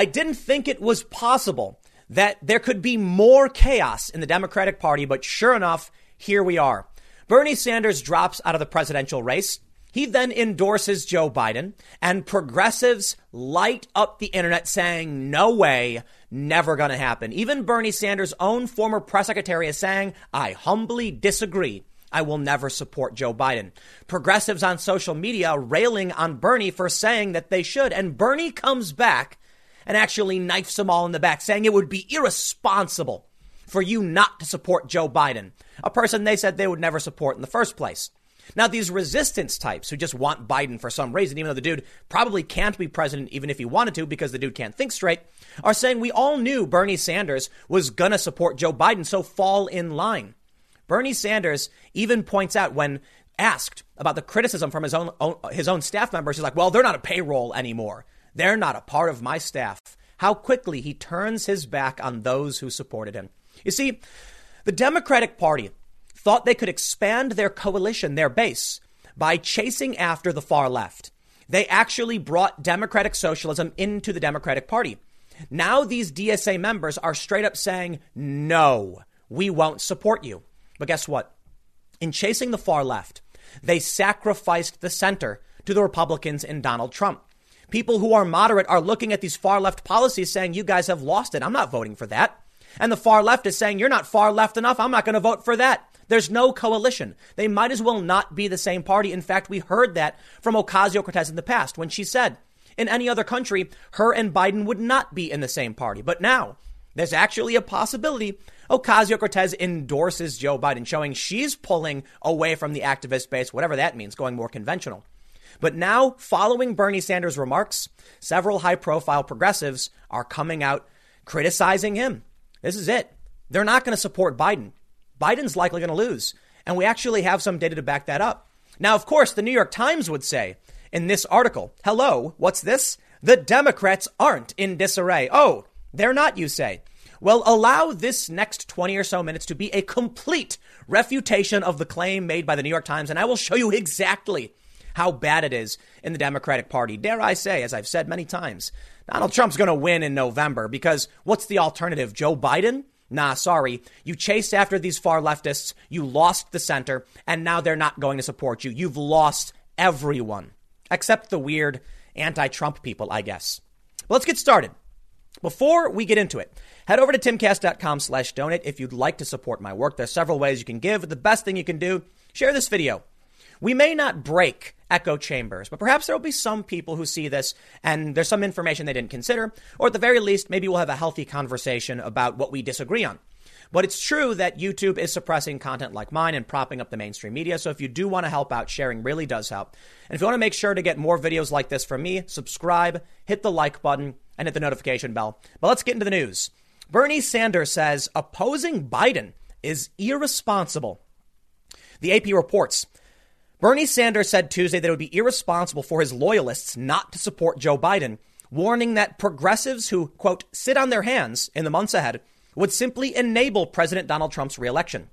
I didn't think it was possible that there could be more chaos in the Democratic Party, but sure enough, here we are. Bernie Sanders drops out of the presidential race. He then endorses Joe Biden, and progressives light up the internet saying, no way, never gonna happen. Even Bernie Sanders' own former press secretary is saying, I humbly disagree. I will never support Joe Biden. Progressives on social media railing on Bernie for saying that they should. And Bernie comes back and actually knifes them all in the back, saying it would be irresponsible for you not to support Joe Biden, a person they said they would never support in the first place. Now, these resistance types who just want Biden for some reason, even though the dude probably can't be president even if he wanted to because the dude can't think straight, are saying we all knew Bernie Sanders was going to support Joe Biden, so fall in line. Bernie Sanders even points out when asked about the criticism from his own, own, his own staff members, he's like, "Well, they're not a payroll anymore. They're not a part of my staff." How quickly he turns his back on those who supported him. You see, the Democratic Party thought they could expand their coalition, their base, by chasing after the far left. They actually brought democratic socialism into the Democratic Party. Now these DSA members are straight up saying, "No, we won't support you." But guess what? In chasing the far left, they sacrificed the center to the Republicans and Donald Trump. People who are moderate are looking at these far left policies saying, you guys have lost it. I'm not voting for that. And the far left is saying, you're not far left enough. I'm not going to vote for that. There's no coalition. They might as well not be the same party. In fact, we heard that from Ocasio Cortez in the past when she said, in any other country, her and Biden would not be in the same party. But now there's actually a possibility Ocasio Cortez endorses Joe Biden, showing she's pulling away from the activist base, whatever that means, going more conventional. But now, following Bernie Sanders' remarks, several high profile progressives are coming out criticizing him. This is it. They're not going to support Biden. Biden's likely going to lose. And we actually have some data to back that up. Now, of course, the New York Times would say in this article, hello, what's this? The Democrats aren't in disarray. Oh, they're not, you say. Well, allow this next 20 or so minutes to be a complete refutation of the claim made by the New York Times, and I will show you exactly how bad it is in the Democratic Party. Dare I say, as I've said many times, Donald Trump's going to win in November because what's the alternative? Joe Biden? Nah, sorry. You chased after these far leftists, you lost the center, and now they're not going to support you. You've lost everyone, except the weird anti Trump people, I guess. Well, let's get started. Before we get into it, Head over to timcast.com slash donate if you'd like to support my work. There's several ways you can give. The best thing you can do, share this video. We may not break echo chambers, but perhaps there will be some people who see this and there's some information they didn't consider, or at the very least, maybe we'll have a healthy conversation about what we disagree on. But it's true that YouTube is suppressing content like mine and propping up the mainstream media. So if you do want to help out, sharing really does help. And if you want to make sure to get more videos like this from me, subscribe, hit the like button, and hit the notification bell. But let's get into the news. Bernie Sanders says opposing Biden is irresponsible. The AP reports Bernie Sanders said Tuesday that it would be irresponsible for his loyalists not to support Joe Biden, warning that progressives who, quote, sit on their hands in the months ahead would simply enable President Donald Trump's reelection.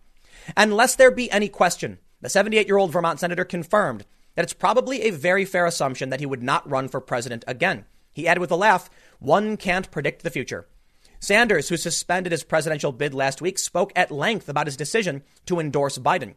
Unless there be any question, the 78 year old Vermont senator confirmed that it's probably a very fair assumption that he would not run for president again. He added with a laugh, one can't predict the future. Sanders, who suspended his presidential bid last week, spoke at length about his decision to endorse Biden,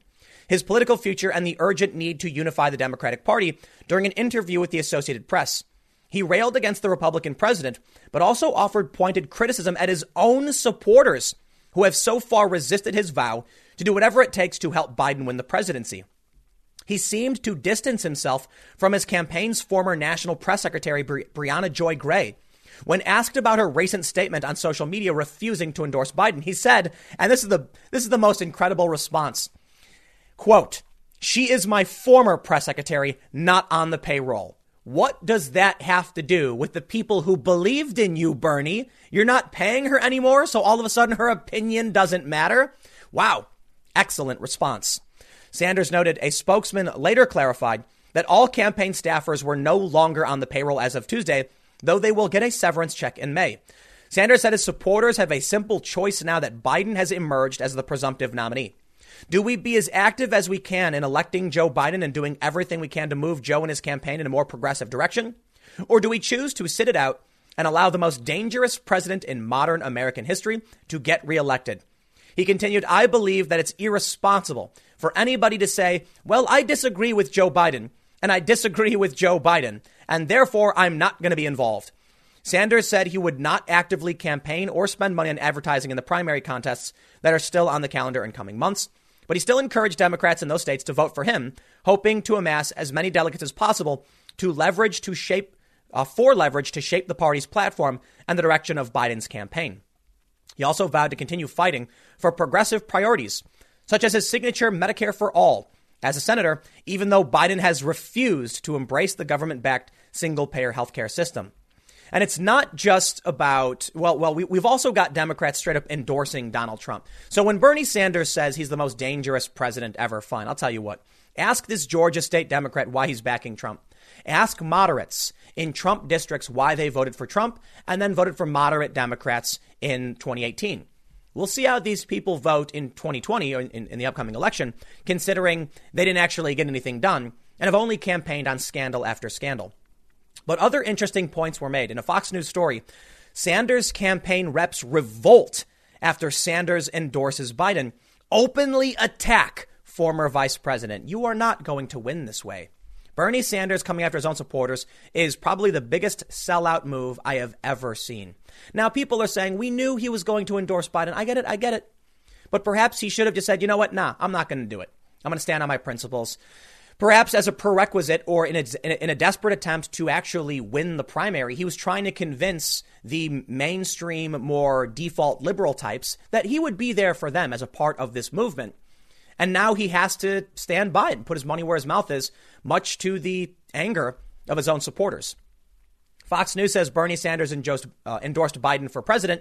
his political future, and the urgent need to unify the Democratic Party during an interview with the Associated Press. He railed against the Republican president, but also offered pointed criticism at his own supporters, who have so far resisted his vow to do whatever it takes to help Biden win the presidency. He seemed to distance himself from his campaign's former national press secretary, Bri- Briahna Joy Gray, when asked about her recent statement on social media refusing to endorse Biden, he said, and this is the this is the most incredible response. Quote, she is my former press secretary, not on the payroll. What does that have to do with the people who believed in you, Bernie? You're not paying her anymore, so all of a sudden her opinion doesn't matter? Wow. Excellent response. Sanders noted a spokesman later clarified that all campaign staffers were no longer on the payroll as of Tuesday, though they will get a severance check in May. Sanders said his supporters have a simple choice now that Biden has emerged as the presumptive nominee. Do we be as active as we can in electing Joe Biden and doing everything we can to move Joe and his campaign in a more progressive direction? Or do we choose to sit it out and allow the most dangerous president in modern American history to get reelected. He continued, I believe that it's irresponsible for anybody to say, well, I disagree with Joe Biden and I disagree with Joe Biden, and therefore I'm not going to be involved. Sanders said he would not actively campaign or spend money on advertising in the primary contests that are still on the calendar in coming months, but he still encouraged Democrats in those states to vote for him, hoping to amass as many delegates as possible to leverage to shape uh, for leverage to shape the party's platform and the direction of Biden's campaign. He also vowed to continue fighting for progressive priorities, such as his signature Medicare for All. As a senator, even though Biden has refused to embrace the government backed single payer healthcare system. And it's not just about, well, well, we, we've also got Democrats straight up endorsing Donald Trump. So when Bernie Sanders says he's the most dangerous president ever, fine, I'll tell you what. Ask this Georgia state Democrat why he's backing Trump. Ask moderates in Trump districts why they voted for Trump and then voted for moderate Democrats in 2018. We'll see how these people vote in 2020 or in, in, the upcoming election, considering they didn't actually get anything done and have only campaigned on scandal after scandal. But other interesting points were made. In a Fox News story, Sanders campaign reps revolt after Sanders endorses Biden, openly attack former vice president. You are not going to win this way. Bernie Sanders coming after his own supporters is probably the biggest sellout move I have ever seen. Now, people are saying we knew he was going to endorse Biden. I get it. I get it. But perhaps he should have just said, you know what? Nah, I'm not going to do it. I'm going to stand on my principles. Perhaps as a prerequisite or in a, in a desperate attempt to actually win the primary, he was trying to convince the mainstream, more default liberal types that he would be there for them as a part of this movement. And now he has to stand by it and put his money where his mouth is, much to the anger of his own supporters. Fox News says Bernie Sanders endorsed, uh, endorsed Biden for president,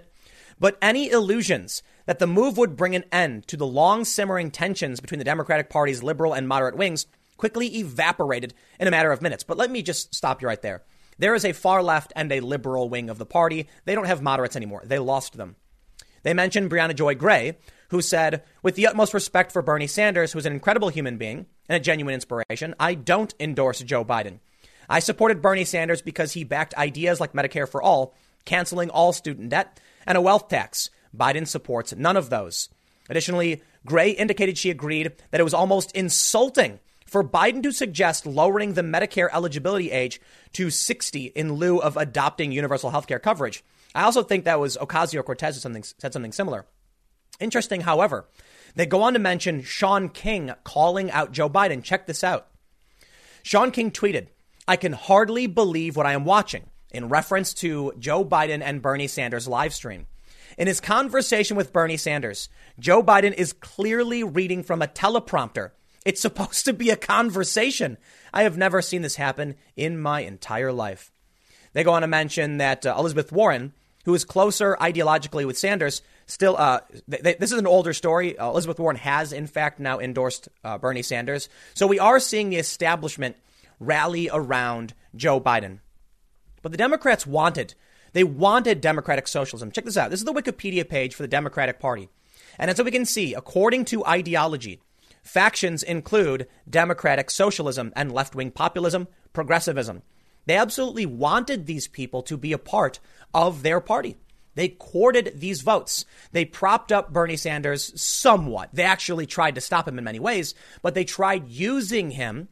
but any illusions that the move would bring an end to the long simmering tensions between the Democratic Party's liberal and moderate wings quickly evaporated in a matter of minutes. But let me just stop you right there. There is a far left and a liberal wing of the party. They don't have moderates anymore. They lost them. They mentioned Briahna Joy Gray, who said, with the utmost respect for Bernie Sanders, who's an incredible human being and a genuine inspiration, I don't endorse Joe Biden. I supported Bernie Sanders because he backed ideas like Medicare for all, canceling all student debt, and a wealth tax. Biden supports none of those. Additionally, Gray indicated she agreed that it was almost insulting for Biden to suggest lowering the Medicare eligibility age to 60 in lieu of adopting universal health care coverage. I also think that was Ocasio Cortez said something, said something similar. Interesting, however, they go on to mention Shaun King calling out Joe Biden. Check this out. Shaun King tweeted, I can hardly believe what I am watching in reference to Joe Biden and Bernie Sanders live stream. In his conversation with Bernie Sanders, Joe Biden is clearly reading from a teleprompter it's supposed to be a conversation. I have never seen this happen in my entire life. They go on to mention that uh, Elizabeth Warren, who is closer ideologically with Sanders, still, uh, th- th- this is an older story. Uh, Elizabeth Warren has, in fact, now endorsed uh, Bernie Sanders. So we are seeing the establishment rally around Joe Biden. But the Democrats wanted, they wanted democratic socialism. Check this out. This is the Wikipedia page for the Democratic Party. And as we can see, according to ideology, Factions include democratic socialism and left wing populism, progressivism. They absolutely wanted these people to be a part of their party. They courted these votes. They propped up Bernie Sanders somewhat. They actually tried to stop him in many ways, but they tried using him.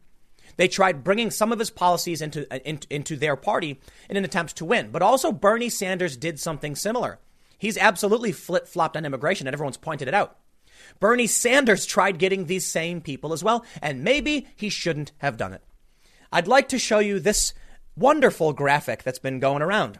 They tried bringing some of his policies into, uh, into, into their party in an attempt to win. But also, Bernie Sanders did something similar. He's absolutely flip flopped on immigration, and everyone's pointed it out. Bernie Sanders tried getting these same people as well, and maybe he shouldn't have done it. I'd like to show you this wonderful graphic that's been going around.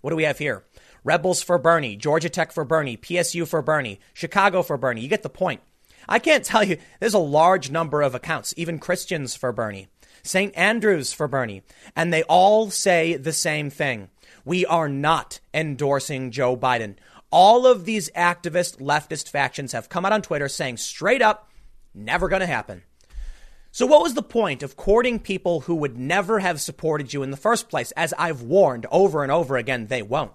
What do we have here? Rebels for Bernie, Georgia Tech for Bernie, PSU for Bernie, Chicago for Bernie. You get the point. I can't tell you, there's a large number of accounts, even Christians for Bernie, St. Andrews for Bernie, and they all say the same thing. We are not endorsing Joe Biden. All of these activist leftist factions have come out on Twitter saying straight up, never going to happen. So, what was the point of courting people who would never have supported you in the first place? As I've warned over and over again, they won't.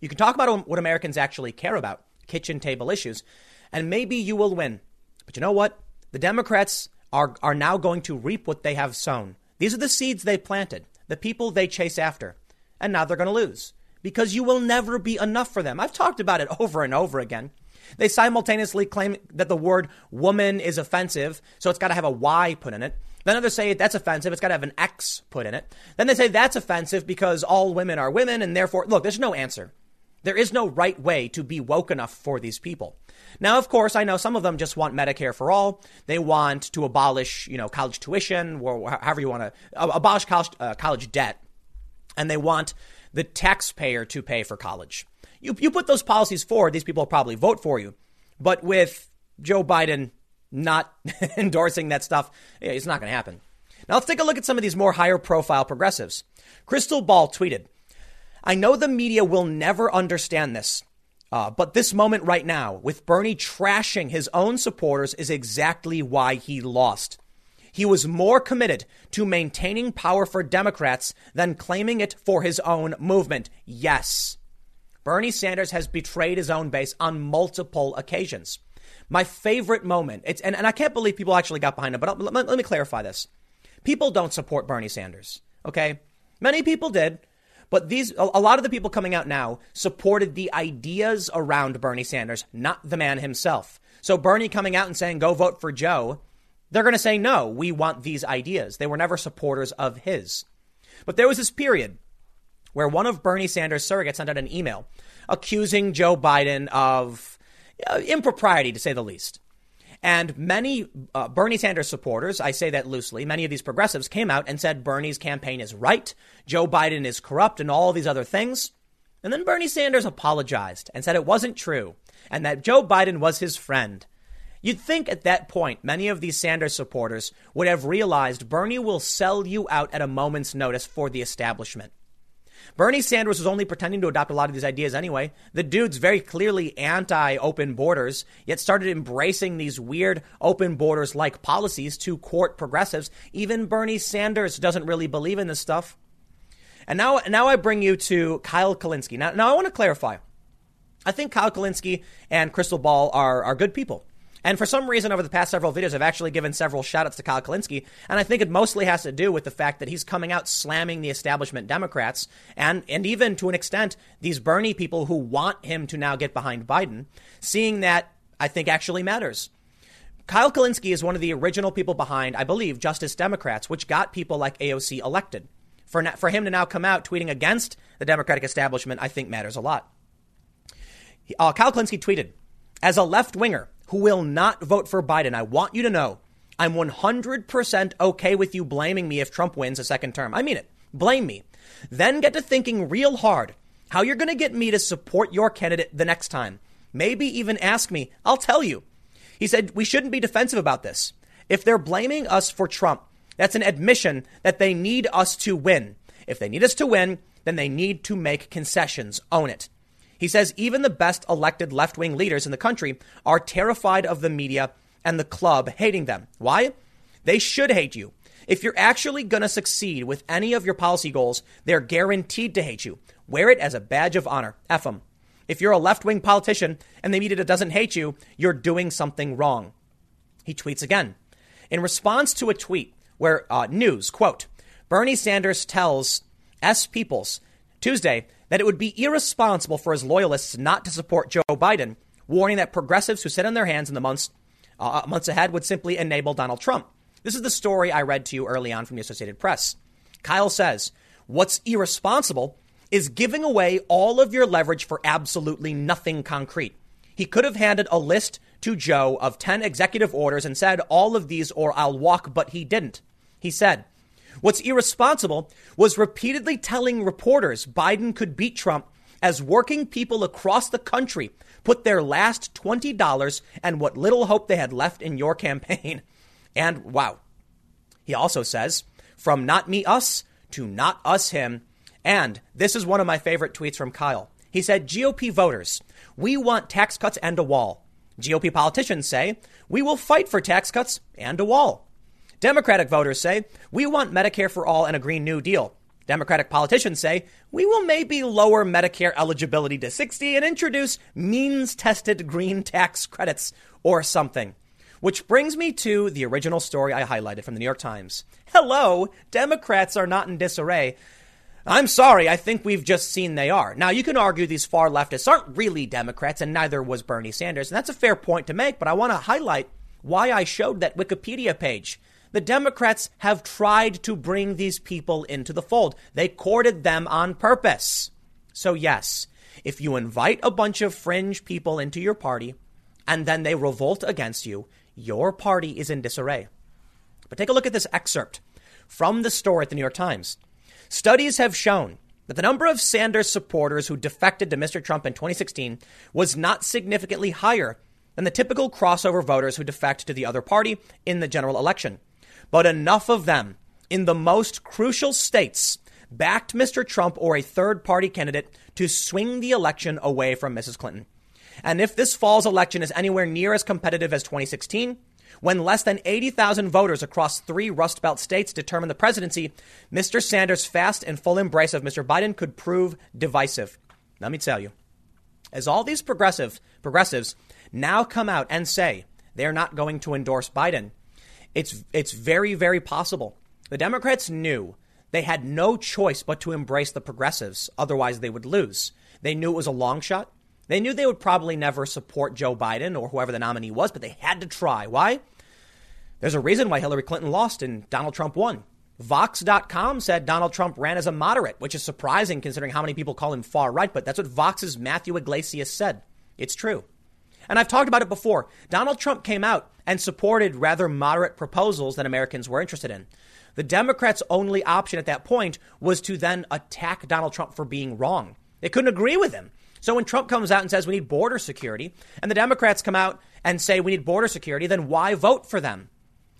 You can talk about what Americans actually care about, kitchen table issues, and maybe you will win. But you know what? The Democrats are, are now going to reap what they have sown. These are the seeds they planted, the people they chase after. and now they're going to lose because you will never be enough for them. I've talked about it over and over again. They simultaneously claim that the word woman is offensive, so it's got to have a Y put in it. Then others say that's offensive, it's got to have an X put in it. Then they say that's offensive because all women are women, and therefore, look, there's no answer. There is no right way to be woke enough for these people. Now, of course, I know some of them just want Medicare for all. They want to abolish, you know, college tuition, or however you want to abolish college, uh, college debt, and they want the taxpayer to pay for college. You, you put those policies forward, these people will probably vote for you. But with Joe Biden not endorsing that stuff, it's not going to happen. Now let's take a look at some of these more higher profile progressives. Krystal Ball tweeted, I know the media will never understand this, uh, but this moment right now, with Bernie trashing his own supporters, is exactly why he lost. He was more committed to maintaining power for Democrats than claiming it for his own movement. Yes. Bernie Sanders has betrayed his own base on multiple occasions. My favorite moment, it's, and, and I can't believe people actually got behind him, but let, let, me clarify this. People don't support Bernie Sanders, okay? Many people did, but these, a lot of the people coming out now supported the ideas around Bernie Sanders, not the man himself. So Bernie coming out and saying, go vote for Joe, they're going to say, no, we want these ideas. They were never supporters of his. But there was this period where one of Bernie Sanders' surrogates sent out an email accusing Joe Biden of uh, impropriety, to say the least. And many uh, Bernie Sanders supporters, I say that loosely, many of these progressives came out and said Bernie's campaign is right, Joe Biden is corrupt, and all these other things. And then Bernie Sanders apologized and said it wasn't true and that Joe Biden was his friend. You'd think at that point, many of these Sanders supporters would have realized Bernie will sell you out at a moment's notice for the establishment. Bernie Sanders was only pretending to adopt a lot of these ideas anyway. The dude's very clearly anti open borders, yet started embracing these weird open borders like policies to court progressives. Even Bernie Sanders doesn't really believe in this stuff. And now, now I bring you to Kyle Kulinski. Now, now I want to clarify. I think Kyle Kulinski and Krystal Ball are, are good people. And for some reason, over the past several videos, I've actually given several shout outs to Kyle Kulinski. And I think it mostly has to do with the fact that he's coming out slamming the establishment Democrats and, and even to an extent, these Bernie people who want him to now get behind Biden, seeing that I think actually matters. Kyle Kulinski is one of the original people behind, I believe, Justice Democrats, which got people like AOC elected. For, for him to now come out tweeting against the Democratic establishment, I think matters a lot. Uh, Kyle Kulinski tweeted, as a left winger, who will not vote for Biden, I want you to know I'm 100% okay with you blaming me if Trump wins a second term. I mean it. Blame me. Then get to thinking real hard how you're going to get me to support your candidate the next time. Maybe even ask me. I'll tell you. He said we shouldn't be defensive about this. If they're blaming us for Trump, that's an admission that they need us to win. If they need us to win, then they need to make concessions. Own it. He says even the best elected left wing leaders in the country are terrified of the media and the club hating them. Why? They should hate you. If you're actually going to succeed with any of your policy goals, they're guaranteed to hate you. Wear it as a badge of honor. F them. If you're a left wing politician and the media doesn't hate you, you're doing something wrong. He tweets again. In response to a tweet where uh, news, quote, Bernie Sanders tells S. Peoples Tuesday that it would be irresponsible for his loyalists not to support Joe Biden, warning that progressives who sit on their hands in the months, uh, months ahead would simply enable Donald Trump. This is the story I read to you early on from the Associated Press. Kyle says, What's irresponsible is giving away all of your leverage for absolutely nothing concrete. He could have handed a list to Joe of 10 executive orders and said, All of these or I'll walk, but he didn't. He said, What's irresponsible was repeatedly telling reporters Biden could beat Trump as working people across the country put their last $20 and what little hope they had left in your campaign. And wow. He also says, from not me us to not us him. And this is one of my favorite tweets from Kyle. He said, GOP voters, we want tax cuts and a wall. GOP politicians say, we will fight for tax cuts and a wall. Democratic voters say, we want Medicare for all and a Green New Deal. Democratic politicians say, we will maybe lower Medicare eligibility to 60 and introduce means tested green tax credits or something. Which brings me to the original story I highlighted from the New York Times. Hello, Democrats are not in disarray. I'm sorry, I think we've just seen they are. Now, you can argue these far leftists aren't really Democrats, and neither was Bernie Sanders. And that's a fair point to make, but I want to highlight why I showed that Wikipedia page. The Democrats have tried to bring these people into the fold. They courted them on purpose. So, yes, if you invite a bunch of fringe people into your party and then they revolt against you, your party is in disarray. But take a look at this excerpt from the story at the New York Times. Studies have shown that the number of Sanders supporters who defected to Mr. Trump in 2016 was not significantly higher than the typical crossover voters who defect to the other party in the general election. But enough of them in the most crucial states backed Mr. Trump or a third party candidate to swing the election away from Mrs. Clinton. And if this fall's election is anywhere near as competitive as 2016, when less than 80,000 voters across three Rust Belt states determine the presidency, Mr. Sanders' fast and full embrace of Mr. Biden could prove divisive. Let me tell you, as all these progressive progressives now come out and say they're not going to endorse Biden, it's it's very very possible the Democrats knew they had no choice but to embrace the progressives, otherwise they would lose. They knew it was a long shot. They knew they would probably never support Joe Biden or whoever the nominee was, but they had to try. Why? There's a reason why Hillary Clinton lost and Donald Trump won. Vox.com said Donald Trump ran as a moderate, which is surprising considering how many people call him far right, but that's what Vox's Matthew Yglesias said. It's true. And I've talked about it before. Donald Trump came out and supported rather moderate proposals that Americans were interested in. The Democrats' only option at that point was to then attack Donald Trump for being wrong. They couldn't agree with him. So when Trump comes out and says we need border security, and the Democrats come out and say we need border security, then why vote for them?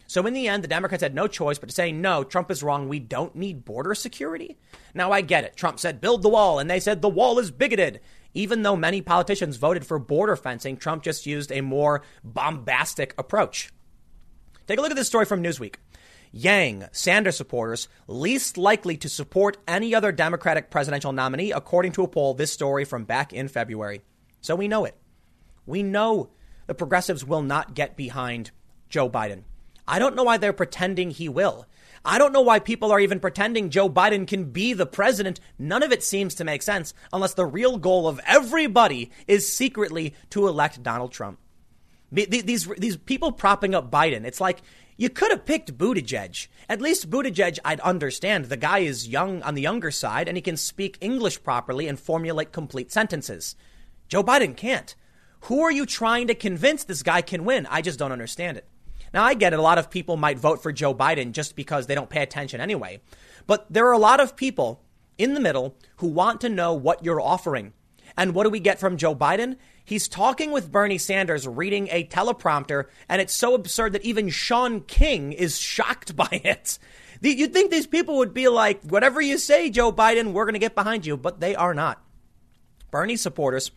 So in the end, the Democrats had no choice but to say, no, Trump is wrong. We don't need border security. Now I get it. Trump said, build the wall. And they said the wall is bigoted. Even though many politicians voted for border fencing, Trump just used a more bombastic approach. Take a look at this story from Newsweek. Yang, Sanders supporters, least likely to support any other Democratic presidential nominee, according to a poll. This story from back in February. So we know it. We know the progressives will not get behind Joe Biden. I don't know why they're pretending he will. I don't know why people are even pretending Joe Biden can be the president. None of it seems to make sense unless the real goal of everybody is secretly to elect Donald Trump. These, these people propping up Biden, it's like you could have picked Buttigieg. At least Buttigieg, I'd understand. The guy is young on the younger side and he can speak English properly and formulate complete sentences. Joe Biden can't. Who are you trying to convince this guy can win? I just don't understand it. Now, I get it. A lot of people might vote for Joe Biden just because they don't pay attention anyway. But there are a lot of people in the middle who want to know what you're offering. And what do we get from Joe Biden? He's talking with Bernie Sanders, reading a teleprompter, and it's so absurd that even Shaun King is shocked by it. You'd think these people would be like, whatever you say, Joe Biden, we're going to get behind you, but they are not. Bernie supporters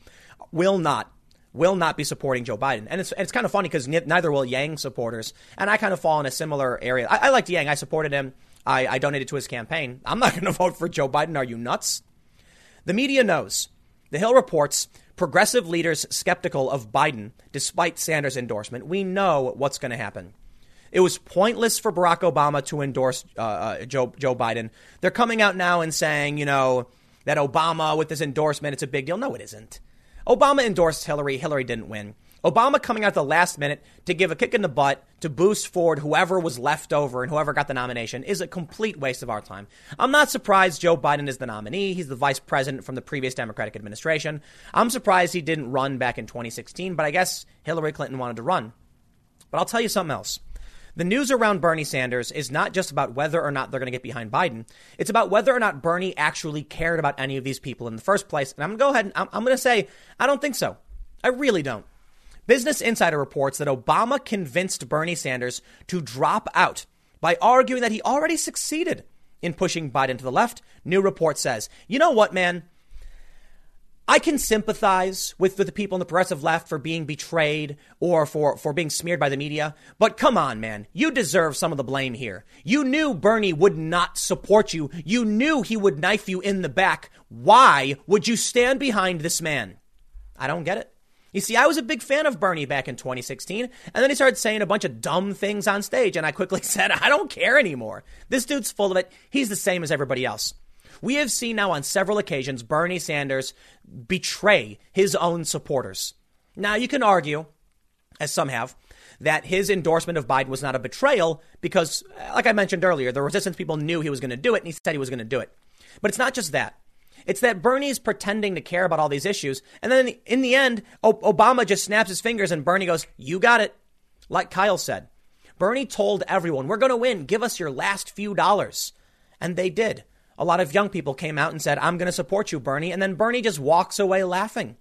will not will not be supporting Joe Biden. And it's, it's kind of funny because neither will Yang supporters. And I kind of fall in a similar area. I, I liked Yang. I supported him. I, I donated to his campaign. I'm not going to vote for Joe Biden. Are you nuts? The media knows. The Hill reports progressive leaders skeptical of Biden despite Sanders' endorsement. We know what's going to happen. It was pointless for Barack Obama to endorse uh, uh, Joe, Joe Biden. They're coming out now and saying, you know, that Obama with his endorsement, it's a big deal. No, it isn't. Obama endorsed Hillary. Hillary didn't win. Obama coming out at the last minute to give a kick in the butt to boost forward whoever was left over and whoever got the nomination is a complete waste of our time. I'm not surprised Joe Biden is the nominee. He's the vice president from the previous Democratic administration. I'm surprised he didn't run back in 2016, but I guess Hillary Clinton wanted to run. But I'll tell you something else. The news around Bernie Sanders is not just about whether or not they're going to get behind Biden. It's about whether or not Bernie actually cared about any of these people in the first place. And I'm going to go ahead and I'm, I'm going to say, I don't think so. I really don't. Business Insider reports that Obama convinced Bernie Sanders to drop out by arguing that he already succeeded in pushing Biden to the left. New report says, you know what, man? I can sympathize with, the people in the progressive left for being betrayed or for, for being smeared by the media. But come on, man. You deserve some of the blame here. You knew Bernie would not support you. You knew he would knife you in the back. Why would you stand behind this man? I don't get it. You see, I was a big fan of Bernie back in 2016, and then he started saying a bunch of dumb things on stage, and I quickly said, I don't care anymore. This dude's full of it. He's the same as everybody else. We have seen now on several occasions Bernie Sanders betray his own supporters. Now, you can argue, as some have, that his endorsement of Biden was not a betrayal because, uh, like I mentioned earlier, the resistance people knew he was going to do it and he said he was going to do it. But it's not just that. It's that Bernie's pretending to care about all these issues. And then in the end, Obama just snaps his fingers and Bernie goes, You got it. Like Kyle said, Bernie told everyone, We're going to win. Give us your last few dollars. And they did. A lot of young people came out and said, I'm going to support you, Bernie. And then Bernie just walks away laughing.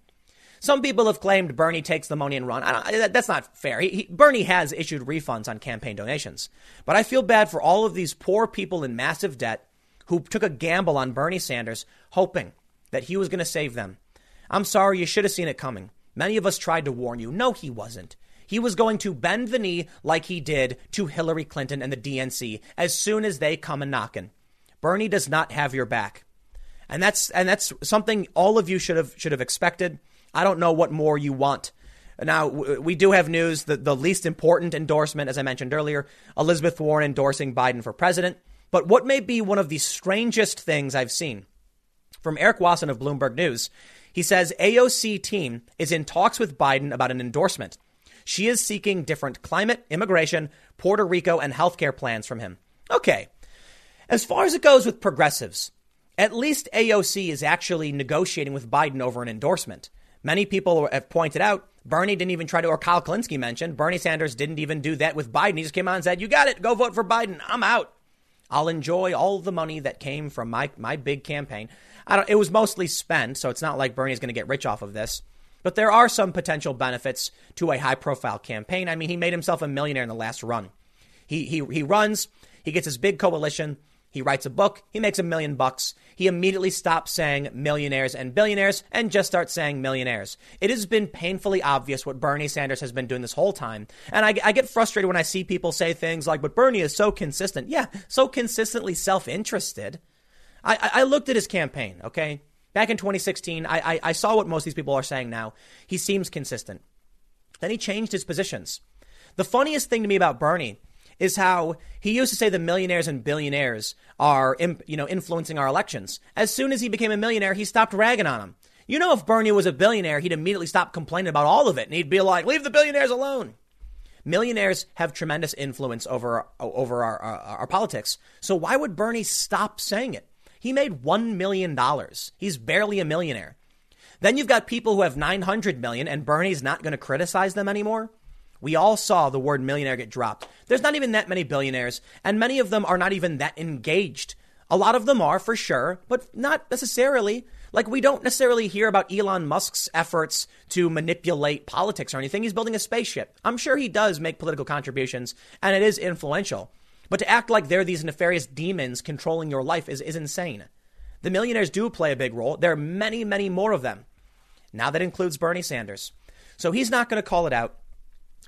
Some people have claimed Bernie takes the money and run. that's not fair. He, he, Bernie has issued refunds on campaign donations. But I feel bad for all of these poor people in massive debt who took a gamble on Bernie Sanders, hoping that he was going to save them. I'm sorry, you should have seen it coming. Many of us tried to warn you. No, he wasn't. He was going to bend the knee like he did to Hillary Clinton and the DNC as soon as they come a knocking. Bernie does not have your back. And that's and that's something all of you should have should have expected. I don't know what more you want. Now, we do have news that the least important endorsement, as I mentioned earlier, Elizabeth Warren endorsing Biden for president. But what may be one of the strangest things I've seen from Eric Wasson of Bloomberg News, he says AOC team is in talks with Biden about an endorsement. She is seeking different climate, immigration, Puerto Rico, and healthcare plans from him. Okay. As far as it goes with progressives, at least AOC is actually negotiating with Biden over an endorsement. Many people have pointed out Bernie didn't even try to, or Kyle Kulinski mentioned, Bernie Sanders didn't even do that with Biden. He just came out and said, You got it, go vote for Biden. I'm out. I'll enjoy all the money that came from my, my big campaign. I don't, it was mostly spent, so it's not like Bernie's going to get rich off of this. But there are some potential benefits to a high profile campaign. I mean, he made himself a millionaire in the last run. He, he, he runs, he gets his big coalition, he writes a book, he makes a million bucks. He immediately stops saying millionaires and billionaires and just starts saying millionaires. It has been painfully obvious what Bernie Sanders has been doing this whole time. And I, I get frustrated when I see people say things like, but Bernie is so consistent. Yeah, so consistently self interested. I, I looked at his campaign, okay? Back in 2016, I, I, I saw what most of these people are saying now. He seems consistent. Then he changed his positions. The funniest thing to me about Bernie is how he used to say the millionaires and billionaires are, you know, influencing our elections. As soon as he became a millionaire, he stopped ragging on them. You know, if Bernie was a billionaire, he'd immediately stop complaining about all of it, and he'd be like, "Leave the billionaires alone." Millionaires have tremendous influence over over our, our, our politics. So why would Bernie stop saying it? He made one million dollars. He's barely a millionaire. Then you've got people who have 900 million and Bernie's not going to criticize them anymore. We all saw the word millionaire get dropped. There's not even that many billionaires, and many of them are not even that engaged. A lot of them are for sure, but not necessarily. Like, we don't necessarily hear about Elon Musk's efforts to manipulate politics or anything. He's building a spaceship. I'm sure he does make political contributions, and it is influential. But to act like they're these nefarious demons controlling your life is, is insane. The millionaires do play a big role. There are many, many more of them. Now that includes Bernie Sanders. So he's not going to call it out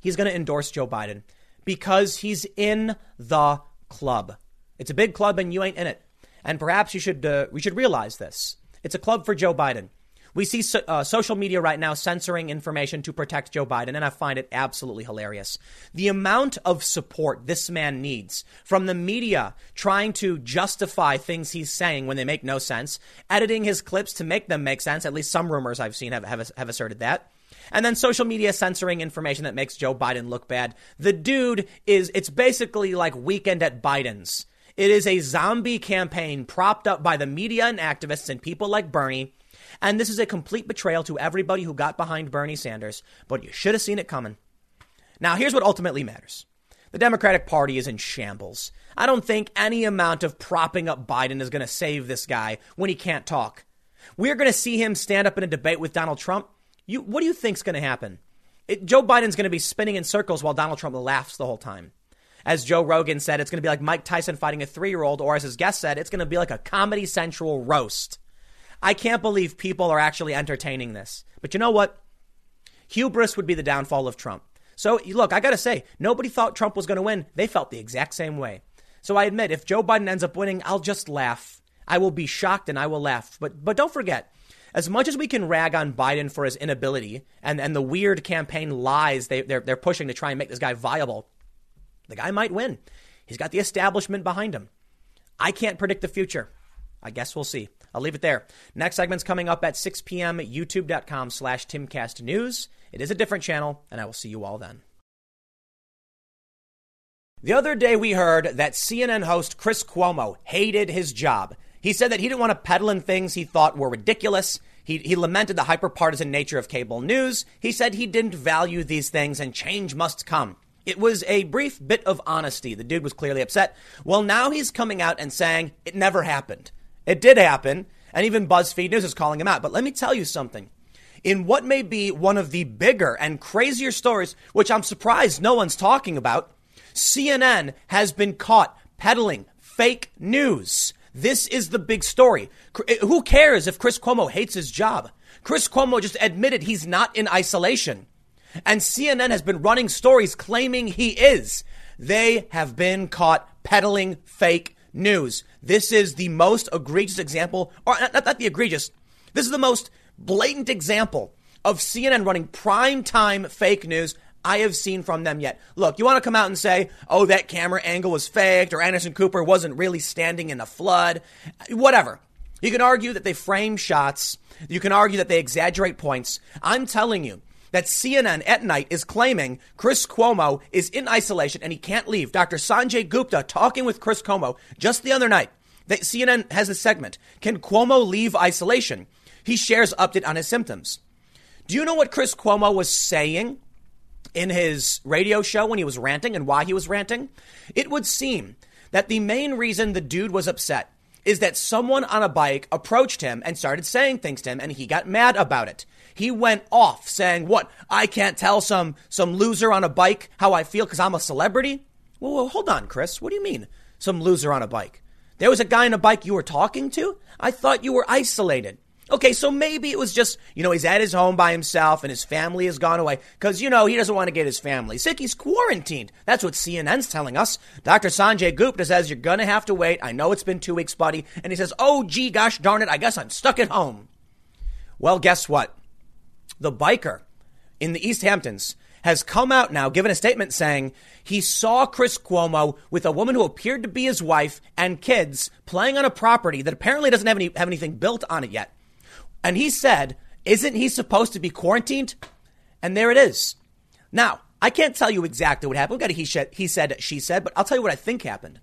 he's going to endorse Joe Biden because he's in the club. It's a big club and you ain't in it. And perhaps you should uh, we should realize this. It's a club for Joe Biden. We see so, uh, social media right now censoring information to protect Joe Biden, and I find it absolutely hilarious. The amount of support this man needs from the media trying to justify things he's saying when they make no sense, editing his clips to make them make sense. At least some rumors I've seen have, have, have asserted that. And then social media censoring information that makes Joe Biden look bad. The dude is, it's basically like weekend at Biden's. It is a zombie campaign propped up by the media and activists and people like Bernie. And this is a complete betrayal to everybody who got behind Bernie Sanders, but you should have seen it coming. Now, here's what ultimately matters. The Democratic Party is in shambles. I don't think any amount of propping up Biden is going to save this guy when he can't talk. We're going to see him stand up in a debate with Donald Trump you, what do you think's going to happen? It, Joe Biden's going to be spinning in circles while Donald Trump laughs the whole time. As Joe Rogan said, it's going to be like Mike Tyson fighting a three year old, or as his guest said, it's going to be like a Comedy Central roast. I can't believe people are actually entertaining this. But you know what? Hubris would be the downfall of Trump. So, look, I got to say, nobody thought Trump was going to win. They felt the exact same way. So I admit, if Joe Biden ends up winning, I'll just laugh. I will be shocked and I will laugh. But, but don't forget, as much as we can rag on Biden for his inability and, and the weird campaign lies they, they're, they're pushing to try and make this guy viable, the guy might win. He's got the establishment behind him. I can't predict the future. I guess we'll see. I'll leave it there. Next segment's coming up at 6 p.m. youtube.com slash timcastnews. It is a different channel, and I will see you all then. The other day we heard that CNN host Chris Cuomo hated his job. He said that he didn't want to peddle in things he thought were ridiculous. He, he lamented the hyperpartisan nature of cable news. He said he didn't value these things and change must come. It was a brief bit of honesty. The dude was clearly upset. Well, now he's coming out and saying it never happened. It did happen, and even BuzzFeed News is calling him out. But let me tell you something. In what may be one of the bigger and crazier stories, which I'm surprised no one's talking about, CNN has been caught peddling fake news. This is the big story. Eh, who cares if Chris Cuomo hates his job? Chris Cuomo just admitted he's not in isolation. And CNN has been running stories claiming he is. They have been caught peddling fake news. This is the most egregious example, or not, not the egregious, this is the most blatant example of CNN running prime time fake news I have seen from them yet. Look, you want to come out and say, oh, that camera angle was faked or Anderson Cooper wasn't really standing in a flood, whatever. You can argue that they frame shots. You can argue that they exaggerate points. I'm telling you that CNN at night is claiming Chris Cuomo is in isolation and he can't leave. Dr. Sanjay Gupta talking with Chris Cuomo just the other night. That CNN has a segment. Can Cuomo leave isolation? He shares update on his symptoms. Do you know what Chris Cuomo was saying in his radio show when he was ranting and why he was ranting, it would seem that the main reason the dude was upset is that someone on a bike approached him and started saying things to him and he got mad about it. He went off saying, "What? I can't tell some some loser on a bike how I feel cuz I'm a celebrity?" Well, well, hold on, Chris. What do you mean some loser on a bike? There was a guy on a bike you were talking to? I thought you were isolated. Okay, so maybe it was just, you know, he's at his home by himself and his family has gone away because, you know, he doesn't want to get his family sick. He's quarantined. That's what CNN's telling us. Dr. Sanjay Gupta says, you're going to have to wait. I know it's been two weeks, buddy. And he says, oh, gee, gosh darn it, I guess I'm stuck at home. Well, guess what? The biker in the East Hamptons has come out now, given a statement saying he saw Chris Cuomo with a woman who appeared to be his wife and kids playing on a property that apparently doesn't have, any, have anything built on it yet. And he said, Isn't he supposed to be quarantined? And there it is. Now, I can't tell you exactly what happened. We've got a he, said, he said, she said, but I'll tell you what I think happened.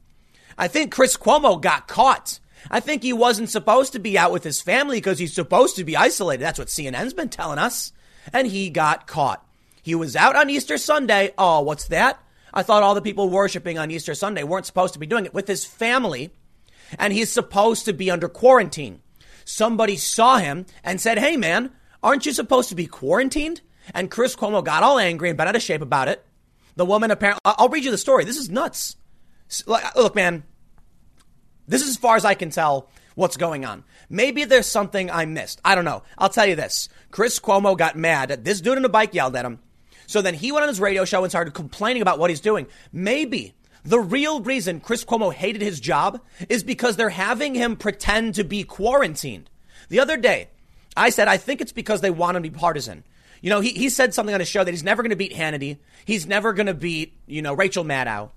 I think Chris Cuomo got caught. I think he wasn't supposed to be out with his family because he's supposed to be isolated. That's what CNN's been telling us. And he got caught. He was out on Easter Sunday. Oh, what's that? I thought all the people worshiping on Easter Sunday weren't supposed to be doing it with his family. And he's supposed to be under quarantine somebody saw him and said, Hey, man, aren't you supposed to be quarantined? And Chris Cuomo got all angry and bent out of shape about it. The woman apparently, I'll read you the story. This is nuts. Uh, look, man, this is as far as I can tell what's going on. Maybe there's something I missed. I don't know. I'll tell you this. Chris Cuomo got mad at this dude in a bike yelled at him. So then he went on his radio show and started complaining about what he's doing. Maybe the real reason Chris Cuomo hated his job is because they're having him pretend to be quarantined. The other day, I said, I think it's because they want him to be partisan. You know, he, he said something on his show that he's never going to beat Hannity. He's never going to beat, you know, Rachel Maddow.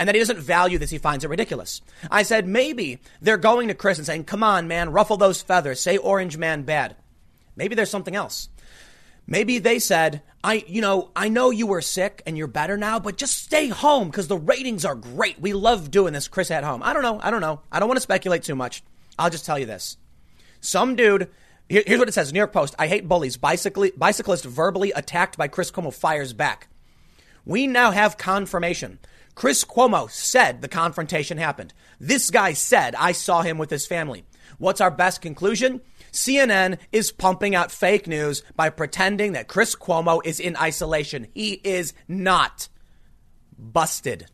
And that he doesn't value this. He finds it ridiculous. I said, maybe they're going to Chris and saying, come on, man, ruffle those feathers. Say orange man bad. Maybe there's something else. Maybe they said, I, you know, I know you were sick and you're better now, but just stay home because the ratings are great. We love doing this, Chris at home. I don't know. I don't know. I don't want to speculate too much. I'll just tell you this. Some dude, here, here's what it says New York Post. I hate bullies. Bicycle, bicyclist verbally attacked by Chris Cuomo fires back. We now have confirmation. Chris Cuomo said the confrontation happened. This guy said, I saw him with his family. What's our best conclusion? CNN is pumping out fake news by pretending that Chris Cuomo is in isolation. He is not. Busted.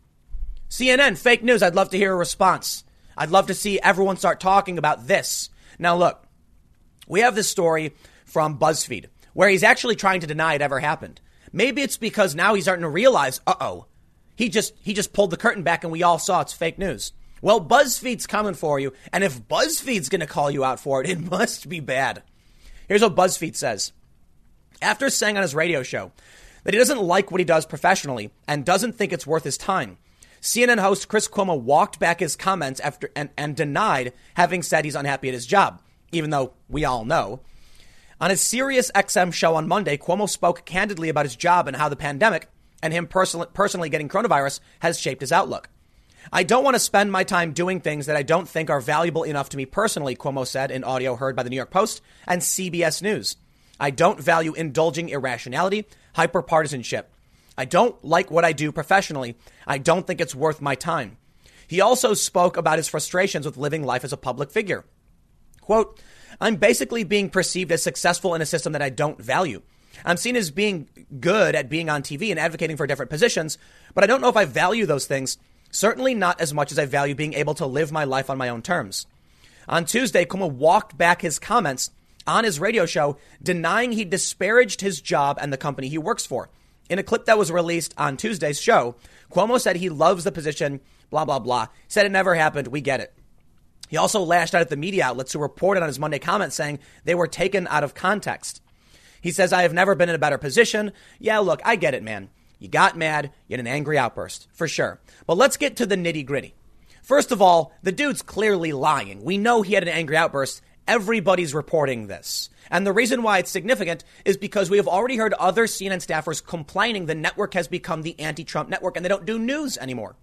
CNN, fake news. I'd love to hear a response. I'd love to see everyone start talking about this. Now, look, we have this story from BuzzFeed where he's actually trying to deny it ever happened. Maybe it's because now he's starting to realize, uh oh, he just he just pulled the curtain back and we all saw it's fake news. Well, BuzzFeed's coming for you. And if BuzzFeed's going to call you out for it, it must be bad. Here's what BuzzFeed says. After saying on his radio show that he doesn't like what he does professionally and doesn't think it's worth his time, CNN host Chris Cuomo walked back his comments after and, and denied having said he's unhappy at his job, even though we all know. On his Sirius XM show on Monday, Cuomo spoke candidly about his job and how the pandemic and him person- personally getting coronavirus has shaped his outlook. I don't want to spend my time doing things that I don't think are valuable enough to me personally, Cuomo said in audio heard by the New York Post and CBS News. I don't value indulging irrationality, hyperpartisanship. I don't like what I do professionally. I don't think it's worth my time. He also spoke about his frustrations with living life as a public figure. Quote, I'm basically being perceived as successful in a system that I don't value. I'm seen as being good at being on TV and advocating for different positions, but I don't know if I value those things. Certainly not as much as I value being able to live my life on my own terms. On Tuesday, Cuomo walked back his comments on his radio show, denying he disparaged his job and the company he works for. In a clip that was released on Tuesday's show, Cuomo said he loves the position, blah, blah, blah. Said it never happened. We get it. He also lashed out at the media outlets who reported on his Monday comments saying they were taken out of context. He says, I have never been in a better position. Yeah, look, I get it, man. You got mad, you had an angry outburst, for sure. But let's get to the nitty gritty. First of all, the dude's clearly lying. We know he had an angry outburst. Everybody's reporting this. And the reason why it's significant is because we have already heard other CNN staffers complaining the network has become the anti Trump network and they don't do news anymore.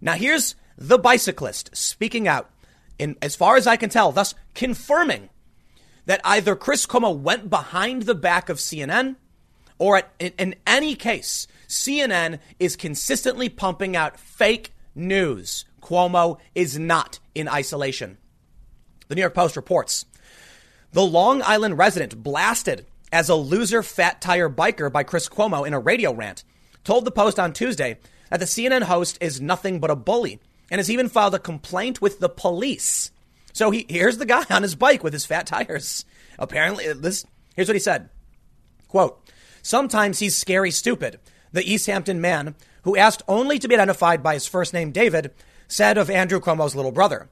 Now, here's the bicyclist speaking out, in, as far as I can tell, thus confirming that either Chris Cuomo went behind the back of CNN or at, in, in any case, CNN is consistently pumping out fake news. Cuomo is not in isolation. The New York Post reports the Long Island resident blasted as a loser fat tire biker by Chris Cuomo in a radio rant told the Post on Tuesday that the CNN host is nothing but a bully and has even filed a complaint with the police. So he here's the guy on his bike with his fat tires. Apparently, this here's what he said. Quote, sometimes he's scary stupid. The East Hampton man, who asked only to be identified by his first name David, said of Andrew Cuomo's little brother.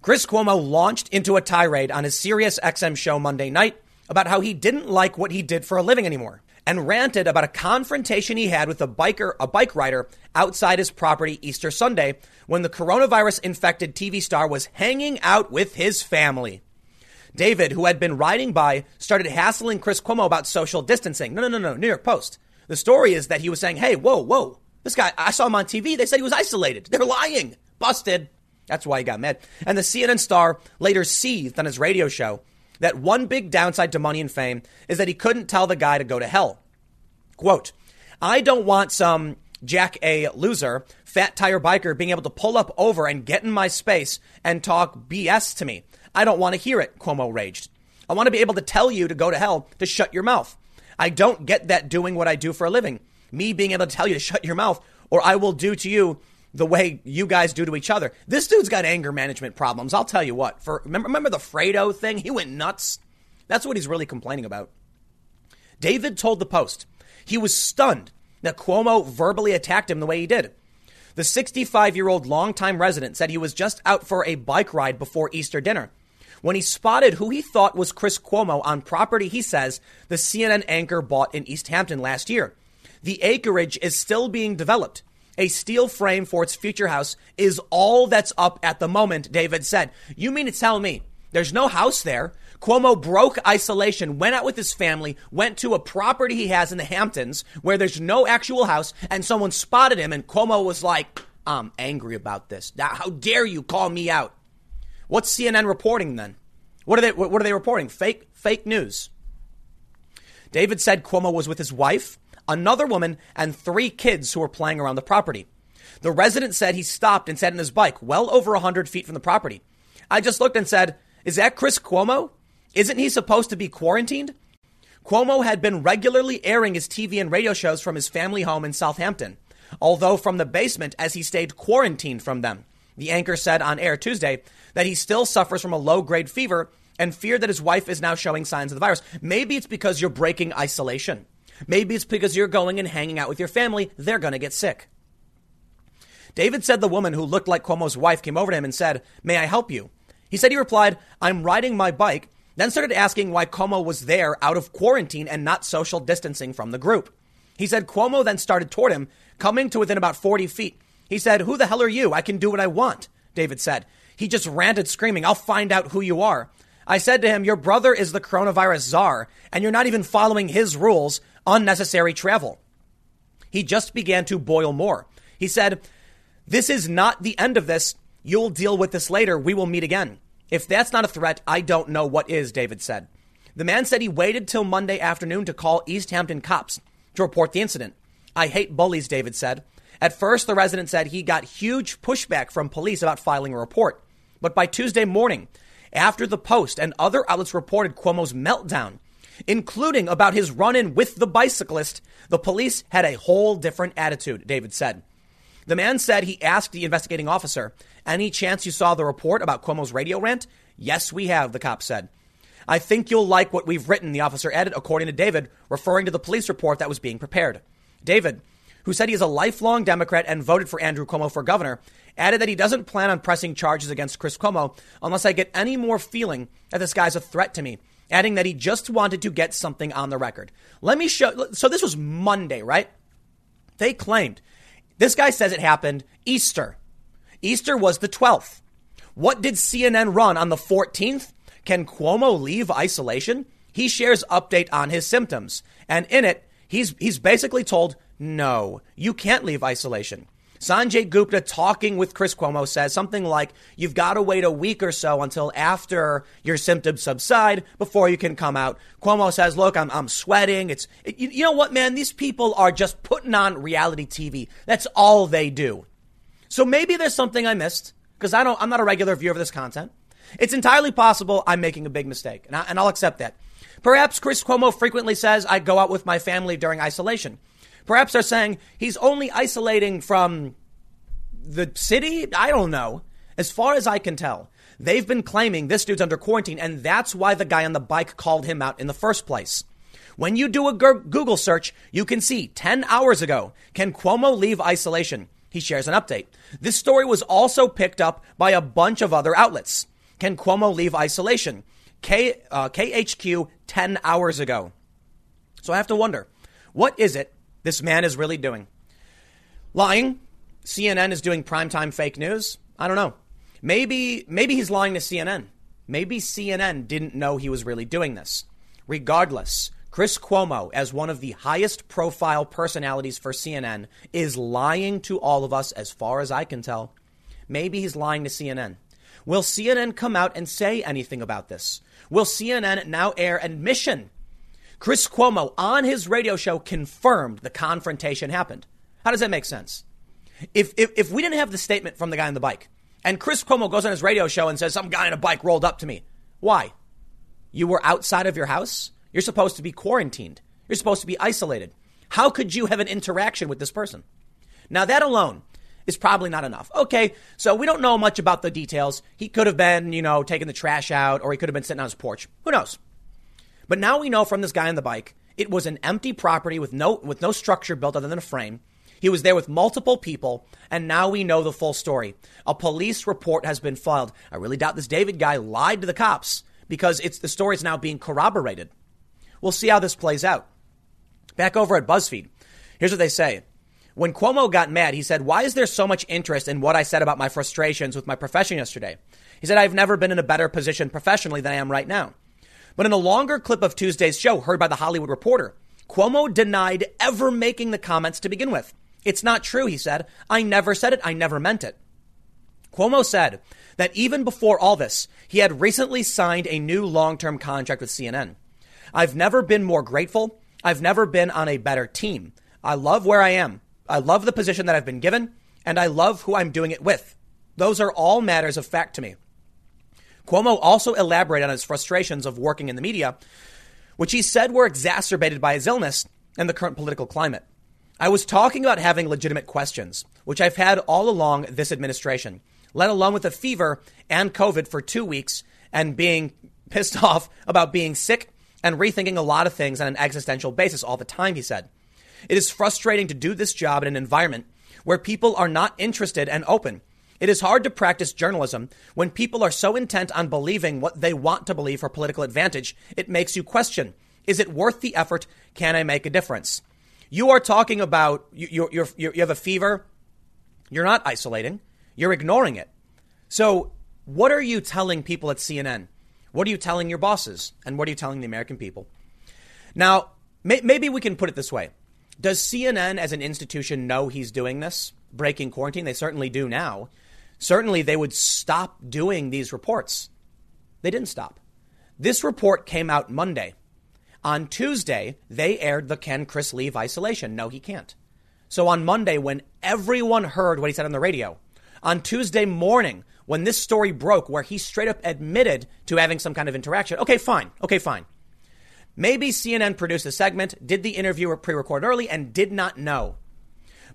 Chris Cuomo launched into a tirade on his Sirius XM show Monday night about how he didn't like what he did for a living anymore and ranted about a confrontation he had with a biker, a bike rider outside his property Easter Sunday when the coronavirus infected TV star was hanging out with his family. David, who had been riding by, started hassling Chris Cuomo about social distancing. No, no, no, no. New York Post. The story is that he was saying, hey, whoa, whoa. This guy, I saw him on TV. They said he was isolated. They're lying. Busted. That's why he got mad. And the CNN star later seethed on his radio show that one big downside to money and fame is that he couldn't tell the guy to go to hell. Quote, I don't want some Jack A loser, fat tire biker being able to pull up over and get in my space and talk BS to me. I don't want to hear it, Cuomo raged. I want to be able to tell you to go to hell to shut your mouth. I don't get that doing what I do for a living. Me being able to tell you to shut your mouth, or I will do to you the way you guys do to each other. This dude's got anger management problems. I'll tell you what. For remember, remember the Fredo thing? He went nuts. That's what he's really complaining about. David told the Post he was stunned that Cuomo verbally attacked him the way he did. The 65 year old longtime resident said he was just out for a bike ride before Easter dinner when he spotted who he thought was Chris Cuomo on property he says the CNN anchor bought in East Hampton last year. The acreage is still being developed. A steel frame for its future house is all that's up at the moment, David said. You mean to tell me there's no house there? Cuomo broke isolation, went out with his family, went to a property he has in the Hamptons where there's no actual house, and someone spotted him, and Cuomo was like, I'm angry about this. Now, how dare you call me out? What's CNN reporting then? What are they, what are they reporting? Fake, fake news. David said Cuomo was with his wife another woman, and three kids who were playing around the property. The resident said he stopped and sat in his bike well over 100 feet from the property. I just looked and said, Is that Chris Cuomo? Isn't he supposed to be quarantined? Cuomo had been regularly airing his TV and radio shows from his family home in Southampton, although from the basement as he stayed quarantined from them. The anchor said on air Tuesday that he still suffers from a low grade fever and feared that his wife is now showing signs of the virus. Maybe it's because you're breaking isolation. Maybe it's because you're going and hanging out with your family. They're going to get sick. David said the woman who looked like Cuomo's wife came over to him and said, May I help you? He said he replied, I'm riding my bike, then started asking why Cuomo was there out of quarantine and not social distancing from the group. He said Cuomo then started toward him, coming to within about 40 feet, He said, Who the hell are you? I can do what I want, David said. He just ranted, screaming, I'll find out who you are. I said to him, Your brother is the coronavirus czar, and you're not even following his rules, unnecessary travel. He just began to boil more. He said, This is not the end of this. You'll deal with this later. We will meet again. If that's not a threat, I don't know what is, David said. The man said he waited till Monday afternoon to call East Hampton cops to report the incident. I hate bullies, David said. At first, the resident said he got huge pushback from police about filing a report. But by Tuesday morning, after the Post and other outlets reported Cuomo's meltdown, including about his run in with the bicyclist, the police had a whole different attitude, David said. The man said he asked the investigating officer, Any chance you saw the report about Cuomo's radio rant? Yes, we have, the cop said. I think you'll like what we've written, the officer added, according to David, referring to the police report that was being prepared. David, who said he is a lifelong Democrat and voted for Andrew Cuomo for governor, added that he doesn't plan on pressing charges against Chris Cuomo unless I get any more feeling that this guy's a threat to me, adding that he just wanted to get something on the record. Let me show. So this was Monday, right? They claimed. This guy says it happened Easter. Easter was the 12th. What did CNN run on the 14th? Can Cuomo leave isolation? He shares update on his symptoms. And in it, he's, he's basically told, no, you can't leave isolation. Sanjay Gupta talking with Chris Cuomo says something like, You've got to wait a week or so until after your symptoms subside before you can come out. Cuomo says, Look, I'm, I'm sweating. It's, it, you, you know what, man? These people are just putting on reality TV. That's all they do. So maybe there's something I missed because I don't, I'm not a regular viewer of this content. It's entirely possible I'm making a big mistake, and, I, and I'll accept that. Perhaps Chris Cuomo frequently says I go out with my family during isolation. Perhaps they're saying he's only isolating from the city. I don't know. As far as I can tell, they've been claiming this dude's under quarantine, and that's why the guy on the bike called him out in the first place. When you do a Google search, you can see 10 hours ago, can Cuomo leave isolation? He shares an update. This story was also picked up by a bunch of other outlets. Can Cuomo leave isolation? K, uh, KHQ 10 hours ago. So I have to wonder, what is it this man is really doing? Lying? CNN is doing primetime fake news? I don't know. Maybe, maybe he's lying to CNN. Maybe CNN didn't know he was really doing this. Regardless, Chris Cuomo, as one of the highest profile personalities for CNN, is lying to all of us as far as I can tell. Maybe he's lying to CNN. Will CNN come out and say anything about this? Will CNN now air admission? Chris Cuomo on his radio show confirmed the confrontation happened. How does that make sense? If, if, if we didn't have the statement from the guy on the bike and Chris Cuomo goes on his radio show and says, some guy on a bike rolled up to me. Why? You were outside of your house? You're supposed to be quarantined. You're supposed to be isolated. How could you have an interaction with this person? Now, that alone is probably not enough. Okay, so we don't know much about the details. He could have been, you know, taking the trash out, or he could have been sitting on his porch. Who knows? But now we know from this guy on the bike, it was an empty property with no with no structure built other than a frame. He was there with multiple people, and now we know the full story. A police report has been filed. I really doubt this David guy lied to the cops because it's the story is now being corroborated. We'll see how this plays out. Back over at BuzzFeed, here's what they say. When Cuomo got mad, he said, Why is there so much interest in what I said about my frustrations with my profession yesterday? He said, I've never been in a better position professionally than I am right now. But in a longer clip of Tuesday's show, heard by the Hollywood Reporter, Cuomo denied ever making the comments to begin with. It's not true, he said. I never said it. I never meant it. Cuomo said that even before all this, he had recently signed a new long term contract with CNN. I've never been more grateful. I've never been on a better team. I love where I am. I love the position that I've been given, and I love who I'm doing it with. Those are all matters of fact to me. Cuomo also elaborated on his frustrations of working in the media, which he said were exacerbated by his illness and the current political climate. I was talking about having legitimate questions, which I've had all along this administration, let alone with a fever and COVID for two weeks and being pissed off about being sick and rethinking a lot of things on an existential basis all the time, he said. It is frustrating to do this job in an environment where people are not interested and open. It is hard to practice journalism when people are so intent on believing what they want to believe for political advantage, it makes you question is it worth the effort? Can I make a difference? You are talking about you, you're, you have a fever, You're not isolating, you're ignoring it. So, what are you telling people at CNN? What are you telling your bosses? And what are you telling the American people? Now, may- maybe we can put it this way Does CNN as an institution know he's doing this, breaking quarantine? They certainly do now. Certainly, they would stop doing these reports. They didn't stop. This report came out Monday. On Tuesday, they aired the Can Chris leave isolation? No, he can't. So on Monday, when everyone heard what he said on the radio, on Tuesday morning, when this story broke, where he straight up admitted to having some kind of interaction, okay, fine. Okay, fine. Maybe CNN produced a segment, did the interview pre record early, and did not know.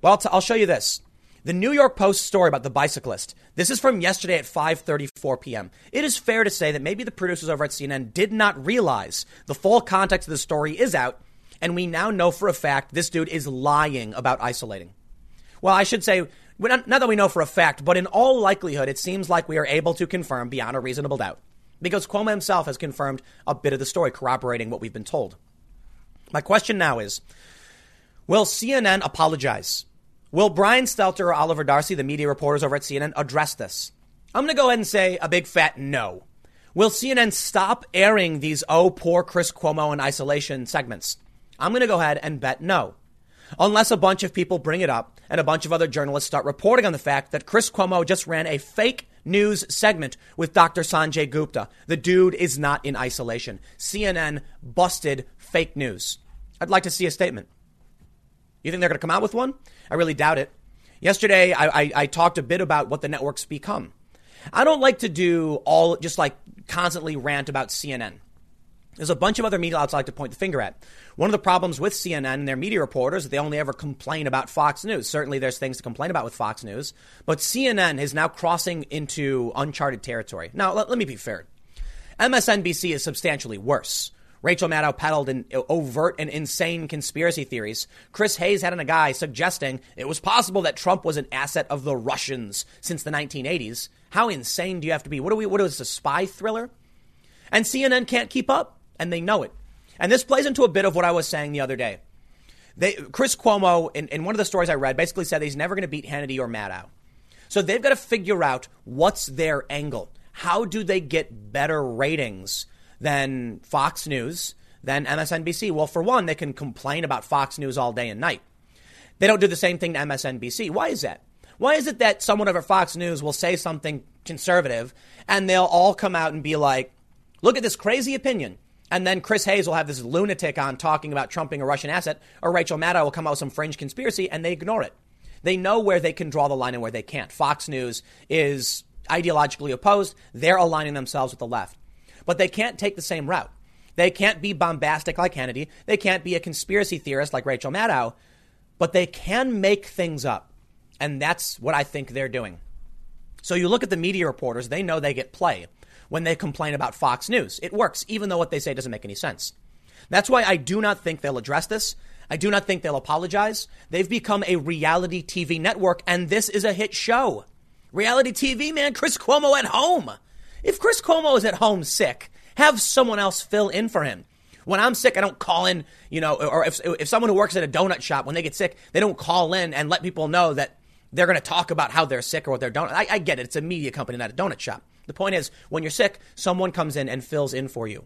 Well, I'll, t- I'll show you this. The New York Post story about the bicyclist. This is from yesterday at 5:34 p.m. It is fair to say that maybe the producers over at CNN did not realize the full context of the story is out, and we now know for a fact this dude is lying about isolating. Well, I should say not that we know for a fact, but in all likelihood, it seems like we are able to confirm beyond a reasonable doubt because Cuomo himself has confirmed a bit of the story, corroborating what we've been told. My question now is Will CNN apologize? Will Brian Stelter or Oliver Darcy, the media reporters over at CNN, address this? I'm going to go ahead and say a big fat no. Will CNN stop airing these oh poor Chris Cuomo in isolation segments? I'm going to go ahead and bet no. Unless a bunch of people bring it up and a bunch of other journalists start reporting on the fact that Chris Cuomo just ran a fake news segment with Dr. Sanjay Gupta. The dude is not in isolation. CNN busted fake news. I'd like to see a statement. You think they're going to come out with one? I really doubt it. Yesterday, I, I, I talked a bit about what the networks become. I don't like to do all just like constantly rant about CNN. There's a bunch of other media outlets I like to point the finger at. One of the problems with CNN and their media reporters is they only ever complain about Fox News. Certainly, there's things to complain about with Fox News, but CNN is now crossing into uncharted territory. Now, let, let me be fair. MSNBC is substantially worse. Rachel Maddow peddled in uh, overt and insane conspiracy theories. Chris Hayes had a guy suggesting it was possible that Trump was an asset of the Russians since the 1980s. How insane do you have to be? What are we? What is a spy thriller? And CNN can't keep up, and they know it. And this plays into a bit of what I was saying the other day. They, Chris Cuomo, in, in one of the stories I read, basically said he's never going to beat Hannity or Maddow. So they've got to figure out what's their angle. How do they get better ratings than Fox News, than MSNBC? Well, for one, they can complain about Fox News all day and night. They don't do the same thing to MSNBC. Why is that? Why is it that someone over Fox News will say something conservative and they'll all come out and be like, look at this crazy opinion? And then Chris Hayes will have this lunatic on talking about trumping a Russian asset, or Rachel Maddow will come out with some fringe conspiracy and they ignore it. They know where they can draw the line and where they can't. Fox News is ideologically opposed. They're aligning themselves with the left but they can't take the same route. They can't be bombastic like Hannity. They can't be a conspiracy theorist like Rachel Maddow, but they can make things up. And that's what I think they're doing. So you look at the media reporters, they know they get play when they complain about Fox News. It works, even though what they say doesn't make any sense. That's why I do not think they'll address this. I do not think they'll apologize. They've become a reality TV network, and this is a hit show. Reality TV, man, Chris Cuomo at home. If Chris Cuomo is at home sick, have someone else fill in for him. When I'm sick, I don't call in, you know, or if, if someone who works at a donut shop, when they get sick, they don't call in and let people know that they're going to talk about how they're sick or what they're donut. I, I get it. It's a media company, not a donut shop. The point is, when you're sick, someone comes in and fills in for you.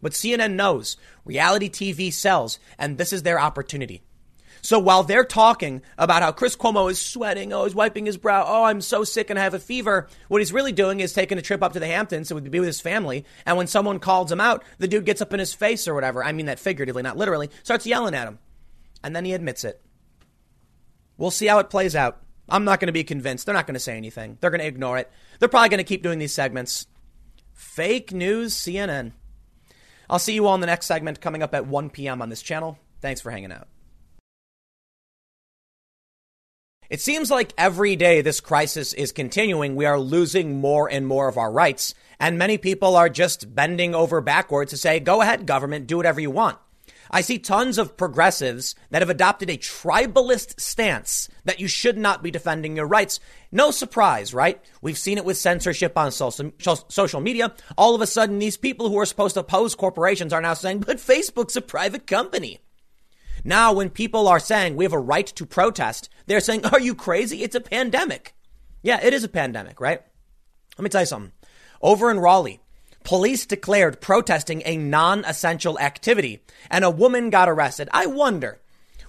But CNN knows reality TV sells, and this is their opportunity. So while they're talking about how Chris Cuomo is sweating, oh, he's wiping his brow, oh, I'm so sick and I have a fever, what he's really doing is taking a trip up to the Hamptons to be with his family. And when someone calls him out, the dude gets up in his face or whatever. I mean that figuratively, not literally, starts yelling at him. And then he admits it. We'll see how it plays out. I'm not going to be convinced. They're not going to say anything. They're going to ignore it. They're probably going to keep doing these segments. Fake news, CNN. I'll see you all in the next segment coming up at 1 p.m. on this channel. Thanks for hanging out. It seems like every day this crisis is continuing, we are losing more and more of our rights. And many people are just bending over backwards to say, go ahead, government, do whatever you want. I see tons of progressives that have adopted a tribalist stance that you should not be defending your rights. No surprise, right? We've seen it with censorship on social, media. All of a sudden, these people who are supposed to oppose corporations are now saying, but Facebook's a private company. Now, when people are saying we have a right to protest, they're saying, Are you crazy? It's a pandemic. Yeah, it is a pandemic, right? Let me tell you something. Over in Raleigh, police declared protesting a non essential activity and a woman got arrested. I wonder,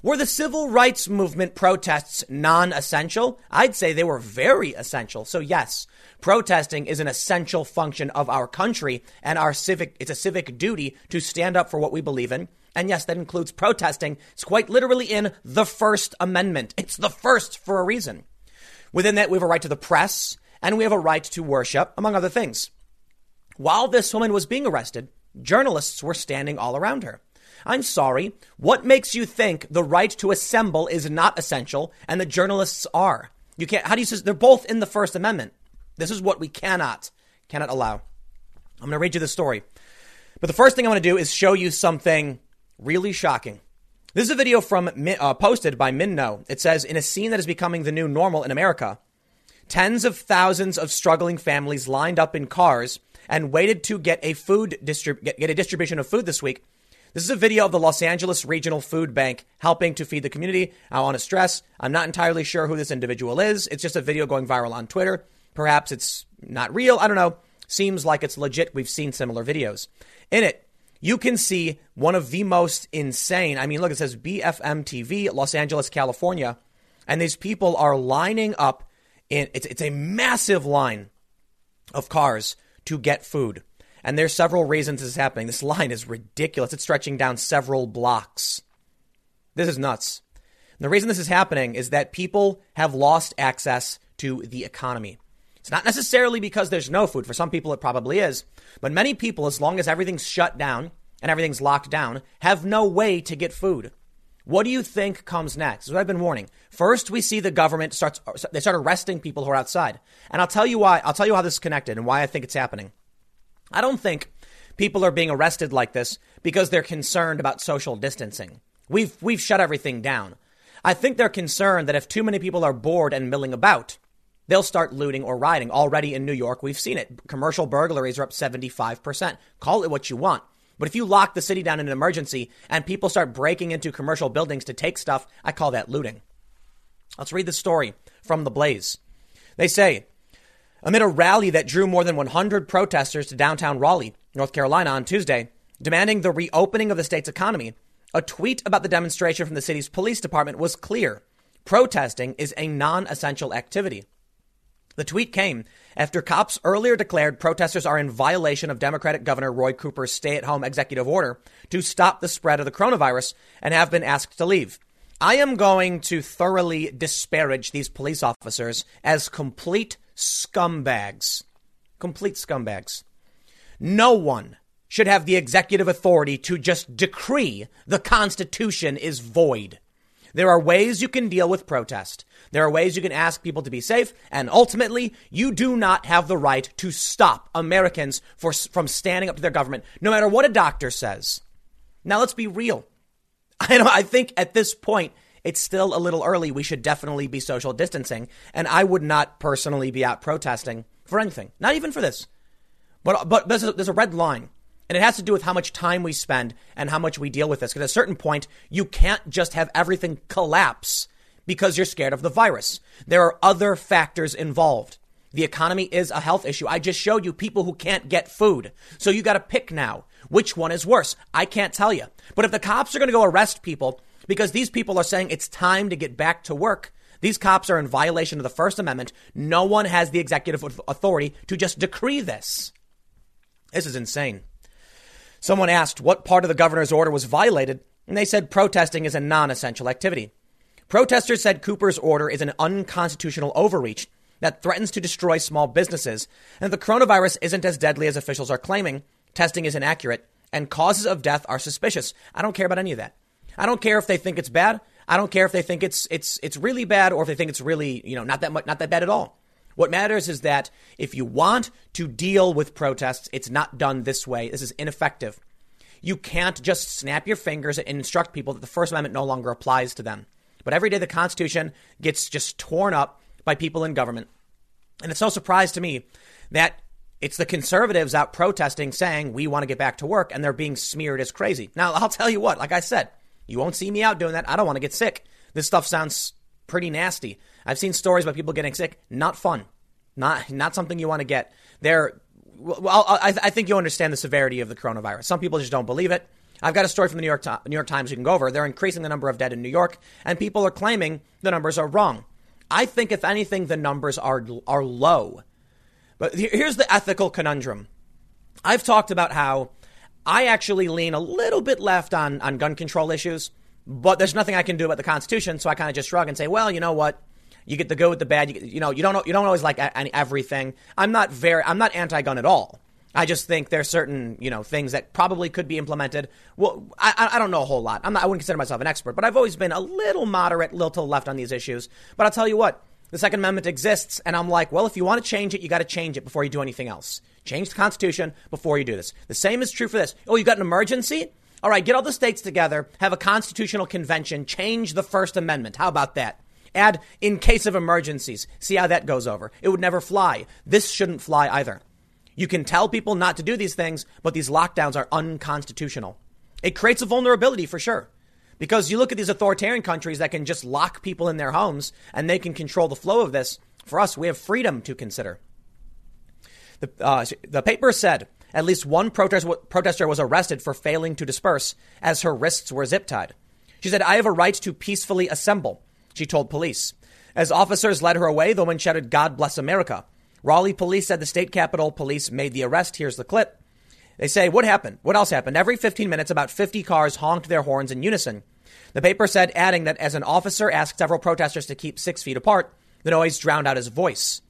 were the civil rights movement protests non essential? I'd say they were very essential. So, yes, protesting is an essential function of our country and our civic, it's a civic duty to stand up for what we believe in. And yes, that includes protesting. It's quite literally in the First Amendment. It's the first for a reason. Within that, we have a right to the press and we have a right to worship, among other things. While this woman was being arrested, journalists were standing all around her. I'm sorry. What makes you think the right to assemble is not essential and the journalists are? You can't, how do you say, they're both in the First Amendment. This is what we cannot, cannot allow. I'm going to read you the story. But the first thing I want to do is show you something really shocking. This is a video from uh, posted by Minno. It says, in a scene that is becoming the new normal in America, tens of thousands of struggling families lined up in cars and waited to get a food distrib- get, get a distribution of food this week. This is a video of the Los Angeles Regional Food Bank helping to feed the community. I want to stress, I'm not entirely sure who this individual is. It's just a video going viral on Twitter. Perhaps it's not real. I don't know. Seems like it's legit. We've seen similar videos. In it, you can see one of the most insane. I mean, look, it says BFM TV, Los Angeles, California, and these people are lining up in it's it's a massive line of cars to get food. And there's several reasons this is happening. This line is ridiculous. It's stretching down several blocks. This is nuts. And the reason this is happening is that people have lost access to the economy. It's not necessarily because there's no food. For some people, it probably is. But many people, as long as everything's shut down and everything's locked down, have no way to get food. What do you think comes next? This is what I've been warning. First, we see the government starts, they start arresting people who are outside. And I'll tell you why, I'll tell you how this is connected and why I think it's happening. I don't think people are being arrested like this because they're concerned about social distancing. We've, we've shut everything down. I think they're concerned that if too many people are bored and milling about, they'll start looting or rioting. Already in New York, we've seen it. Commercial burglaries are up 75%. Call it what you want. But if you lock the city down in an emergency and people start breaking into commercial buildings to take stuff, I call that looting. Let's read the story from The Blaze. They say, amid a rally that drew more than 100 protesters to downtown Raleigh, North Carolina on Tuesday, demanding the reopening of the state's economy, a tweet about the demonstration from the city's police department was clear. Protesting is a non essential activity. The tweet came after cops earlier declared protesters are in violation of Democratic Governor Roy Cooper's stay at home executive order to stop the spread of the coronavirus and have been asked to leave. I am going to thoroughly disparage these police officers as complete scumbags. Complete scumbags. No one should have the executive authority to just decree the Constitution is void. There are ways you can deal with protest. There are ways you can ask people to be safe, and ultimately, you do not have the right to stop Americans for, from standing up to their government, no matter what a doctor says. Now, let's be real. I, I think at this point, it's still a little early. We should definitely be social distancing, and I would not personally be out protesting for anything, not even for this. But, but there's, a, there's a red line. And it has to do with how much time we spend and how much we deal with this. Because at a certain point, you can't just have everything collapse because you're scared of the virus. There are other factors involved. The economy is a health issue. I just showed you people who can't get food. So you got to pick now. Which one is worse? I can't tell you. But if the cops are going to go arrest people because these people are saying it's time to get back to work, these cops are in violation of the First Amendment. No one has the executive authority to just decree this. This is insane. Someone asked what part of the governor's order was violated, and they said protesting is a non essential activity. Protesters said Cooper's order is an unconstitutional overreach that threatens to destroy small businesses, and the coronavirus isn't as deadly as officials are claiming, testing is inaccurate, and causes of death are suspicious. I don't care about any of that. I don't care if they think it's bad. I don't care if they think it's it's it's really bad or if they think it's really, you know, not that much, not that bad at all. What matters is that if you want to deal with protests, it's not done this way. This is ineffective. You can't just snap your fingers and instruct people that the First Amendment no longer applies to them. But every day the Constitution gets just torn up by people in government. And it's no surprise to me that it's the conservatives out protesting saying we want to get back to work and they're being smeared as crazy. Now, I'll tell you what, like I said, You won't see me out doing that. I don't want to get sick. This stuff sounds pretty nasty. I've seen stories about people getting sick. Not fun. Not not something you want to get. There. Well, I, I think you understand the severity of the coronavirus. Some people just don't believe it. I've got a story from the New York, New York Times you can go over. They're increasing the number of dead in New York, and people are claiming the numbers are wrong. I think, if anything, the numbers are are low. But here's the ethical conundrum. I've talked about how I actually lean a little bit left on, on gun control issues, but there's nothing I can do about the Constitution, so I kind of just shrug and say, well, you know what? You get the good with the bad. You, you know, you don't you don't always like everything. I'm not very I'm not anti-gun at all. I just think there's certain, you know, things that probably could be implemented. Well, I, I don't know a whole lot. I'm not, I wouldn't consider myself an expert, but I've always been a little moderate, little to the left on these issues. But I'll tell you what, the Second Amendment exists, and I'm like, well, if you want to change it, you got to change it before you do anything else. Change the Constitution before you do this. The same is true for this. Oh, you got an emergency? All right, get all the states together, have a constitutional convention, change the First Amendment. How about that? Add in case of emergencies. See how that goes over. It would never fly. This shouldn't fly either. You can tell people not to do these things, but these lockdowns are unconstitutional. It creates a vulnerability for sure. Because you look at these authoritarian countries that can just lock people in their homes and they can control the flow of this. For us, we have freedom to consider. The, uh, the paper said at least one protest, protester was arrested for failing to disperse as her wrists were zip tied. She said, I have a right to peacefully assemble, she told police. As officers led her away, the woman shouted, God bless America. Raleigh police said the state capitol police made the arrest. Here's the clip. They say, What happened? What else happened? Every 15 minutes, about 50 cars honked their horns in unison. The paper said, adding that as an officer asked several protesters to keep six feet apart, the noise drowned out his voice.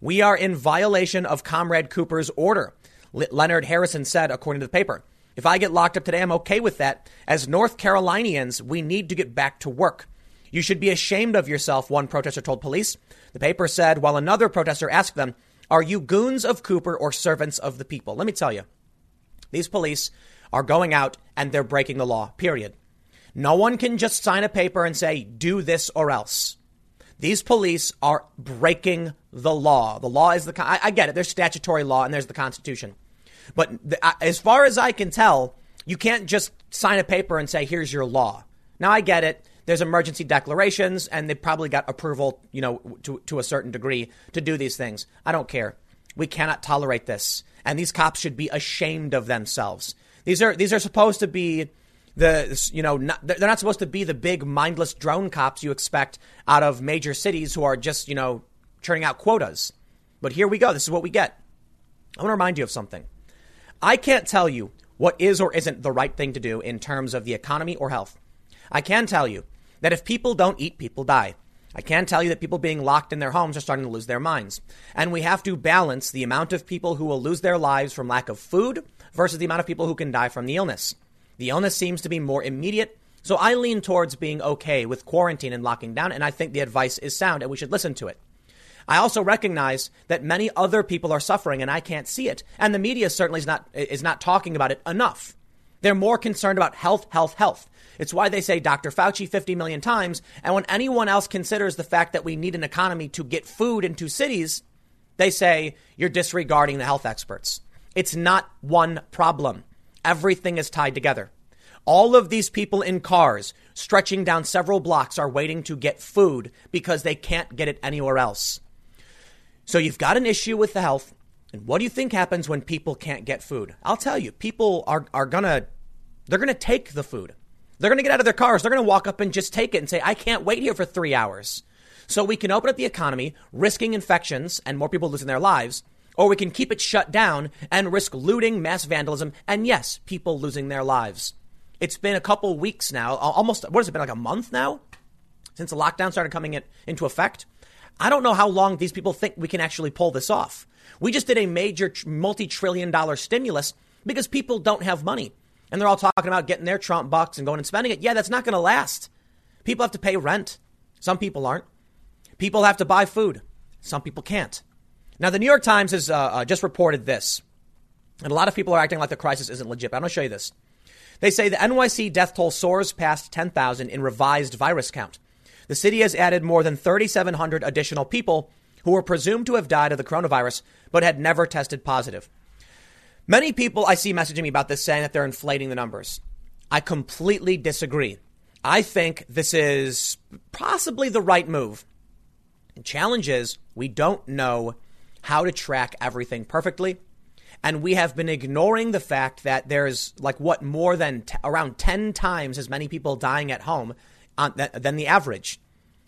We are in violation of Comrade Cooper's order, Leonard Harrison said, according to the paper. If I get locked up today, I'm okay with that. As North Carolinians, we need to get back to work. You should be ashamed of yourself, one protester told police. The paper said, while another protester asked them, Are you goons of Cooper or servants of the people? Let me tell you, these police are going out and they're breaking the law, period. No one can just sign a paper and say, Do this or else. These police are breaking the law. The law is the, I, I get it, there's statutory law and there's the Constitution. But the, as far as I can tell, you can't just sign a paper and say, Here's your law. Now, I get it there's emergency declarations, and they probably got approval, you know, to, to a certain degree to do these things. I don't care. We cannot tolerate this. And these cops should be ashamed of themselves. These are, these are supposed to be the, you know, not, they're not supposed to be the big mindless drone cops you expect out of major cities who are just, you know, churning out quotas. But here we go. This is what we get. I want to remind you of something. I can't tell you what is or isn't the right thing to do in terms of the economy or health. I can tell you that if people don't eat, people die. I can tell you that people being locked in their homes are starting to lose their minds. And we have to balance the amount of people who will lose their lives from lack of food versus the amount of people who can die from the illness. The illness seems to be more immediate, so I lean towards being okay with quarantine and locking down, and I think the advice is sound and we should listen to it. I also recognize that many other people are suffering and I can't see it, and the media certainly is not, is not talking about it enough. They're more concerned about health, health, health. It's why they say Dr. Fauci 50 million times. And when anyone else considers the fact that we need an economy to get food into cities, they say you're disregarding the health experts. It's not one problem. Everything is tied together. All of these people in cars stretching down several blocks are waiting to get food because they can't get it anywhere else. So you've got an issue with the health. And what do you think happens when people can't get food? I'll tell you, people are, are gonna, they're gonna take the food. They're to get out of their cars. They're to walk up and just take it and say, I can't wait here for three hours. So we can open up the economy, risking infections and more people losing their lives, or we can keep it shut down and risk looting, mass vandalism, and yes, people losing their lives. It's been a couple weeks now, almost, what has it been, like a month now? Since the lockdown started coming in, into effect. I don't know how long these people think we can actually pull this off. We just did a major multi trillion dollar stimulus because people don't have money and they're all talking about getting their Trump bucks and going and spending it. Yeah, that's not going to last. People have to pay rent. Some people aren't. People have to buy food. Some people can't. Now, the New York Times has uh, uh, just reported this, and a lot of people are acting like the crisis isn't legit. I'm going to show you this. They say the NYC death toll soars past 10,000 in revised virus count. The city has added more than 3,700 additional people who were presumed to have died of the coronavirus but had never tested positive. Many people I see messaging me about this saying that they're inflating the numbers. I completely disagree. I think this is possibly the right move. The challenge is we don't know how to track everything perfectly. And we have been ignoring the fact that there's like what more than t- around 10 times as many people dying at home on, th- than the average.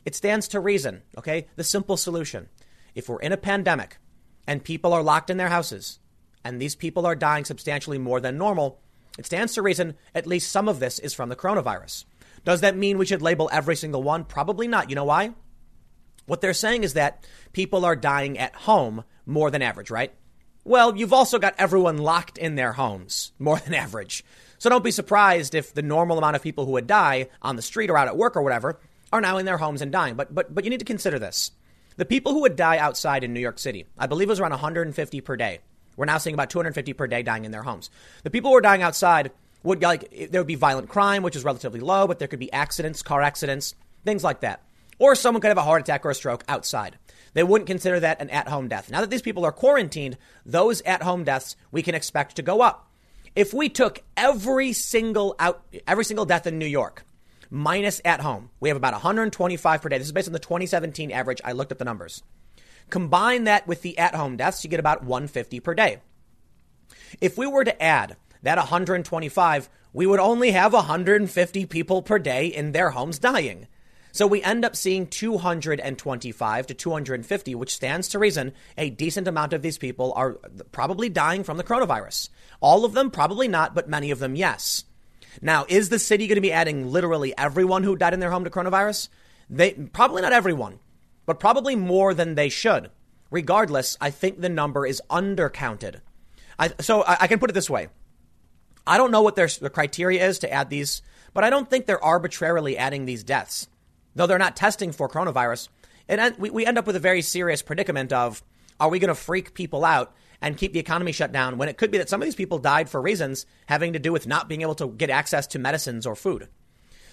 It stands to reason, okay? The simple solution. If we're in a pandemic and people are locked in their houses and these people are dying substantially more than normal, it stands to reason at least some of this is from the coronavirus. Does that mean we should label every single one? Probably not. You know why? What they're saying is that people are dying at home more than average, right? Well, you've also got everyone locked in their homes more than average. So don't be surprised if the normal amount of people who would die on the street or out at work or whatever are now in their homes and dying. But but but you need to consider this. The people who would die outside in New York City, I believe it was around 150 per day. We're now seeing about 250 per day dying in their homes. The people who are dying outside would like there would be violent crime, which is relatively low, but there could be accidents, car accidents, things like that. Or someone could have a heart attack or a stroke outside. They wouldn't consider that an at home death. Now that these people are quarantined, those at home deaths we can expect to go up. If we took every single out, every single death in New York, minus at home, we have about 125 per day. This is based on the 2017 average. I looked up the numbers. Combine that with the at home deaths, you get about 150 per day. If we were to add that 125, we would only have 150 people per day in their homes dying. So we end up seeing 225 to 250, which stands to reason a decent amount of these people are probably dying from the coronavirus. All of them, probably not, but many of them, yes. Now, is the city going to be adding literally everyone who died in their home to coronavirus? They probably not everyone, but probably more than they should. Regardless, I think the number is undercounted. I, so I, I can put it this way. I don't know what their, their criteria is to add these, but I don't think they're arbitrarily adding these deaths though they're not testing for coronavirus, And we, we end up with a very serious predicament of are we going to freak people out and keep the economy shut down when it could be that some of these people died for reasons having to do with not being able to get access to medicines or food.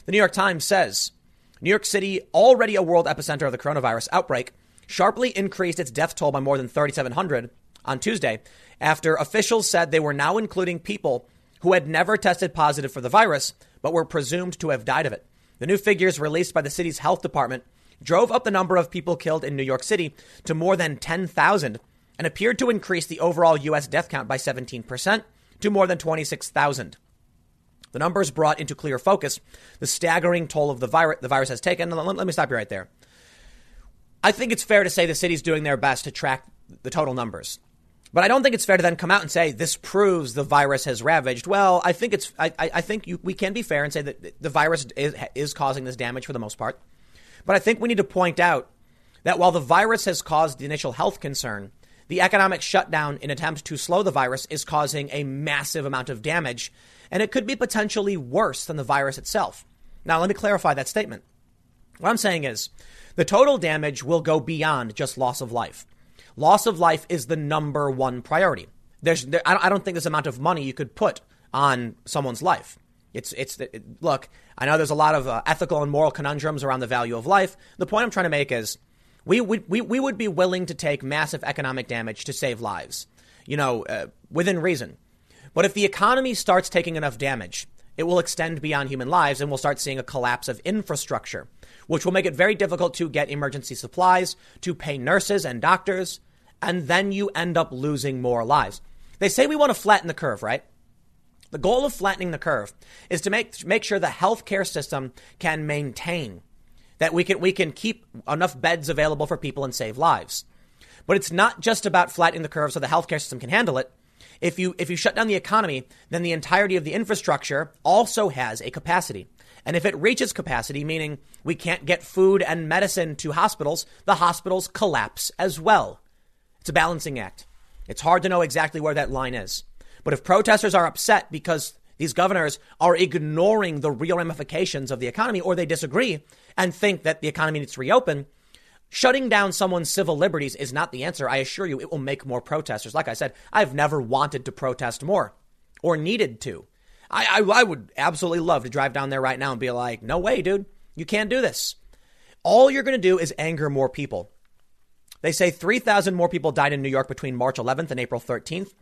The New York Times says New York City, already a world epicenter of the coronavirus outbreak, sharply increased its death toll by more than 3,700 on Tuesday after officials said they were now including people who had never tested positive for the virus but were presumed to have died of it. The new figures released by the city's health department drove up the number of people killed in New York City to more than 10,000 and appeared to increase the overall U.S. death count by 17% to more than 26,000. The numbers brought into clear focus the staggering toll of the virus the virus has taken. Let, me stop you right there. I think it's fair to say the city's doing their best to track the total numbers. But I don't think it's fair to then come out and say this proves the virus has ravaged. Well, I think it's I, I think you, we can be fair and say that the virus is, is causing this damage for the most part. But I think we need to point out that while the virus has caused the initial health concern, the economic shutdown in attempt to slow the virus is causing a massive amount of damage, and it could be potentially worse than the virus itself. Now, let me clarify that statement. What I'm saying is the total damage will go beyond just loss of life. Loss of life is the number one priority. There's, there, I don't think there's amount of money you could put on someone's life. It's, it's, it, look, I know there's a lot of uh, ethical and moral conundrums around the value of life. The point I'm trying to make is we, we, we, we would be willing to take massive economic damage to save lives, you know, uh, within reason. But if the economy starts taking enough damage, it will extend beyond human lives and we'll start seeing a collapse of infrastructure, which will make it very difficult to get emergency supplies, to pay nurses and doctors, and then you end up losing more lives. They say we want to flatten the curve, right? The goal of flattening the curve is to make make sure the healthcare system can maintain that we can we can keep enough beds available for people and save lives. But it's not just about flattening the curve so the healthcare system can handle it. If you if you shut down the economy, then the entirety of the infrastructure also has a capacity. And if it reaches capacity, meaning we can't get food and medicine to hospitals, the hospitals collapse as well. It's a balancing act. It's hard to know exactly where that line is. But if protesters are upset because these governors are ignoring the real ramifications of the economy or they disagree and think that the economy needs to reopen, shutting down someone's civil liberties is not the answer. I assure you, it will make more protesters. Like I said, I've never wanted to protest more or needed to. I, I, I would absolutely love to drive down there right now and be like, no way, dude, you can't do this. All you're going to do is anger more people. They say 3,000 more people died in New York between March 11th and April 13th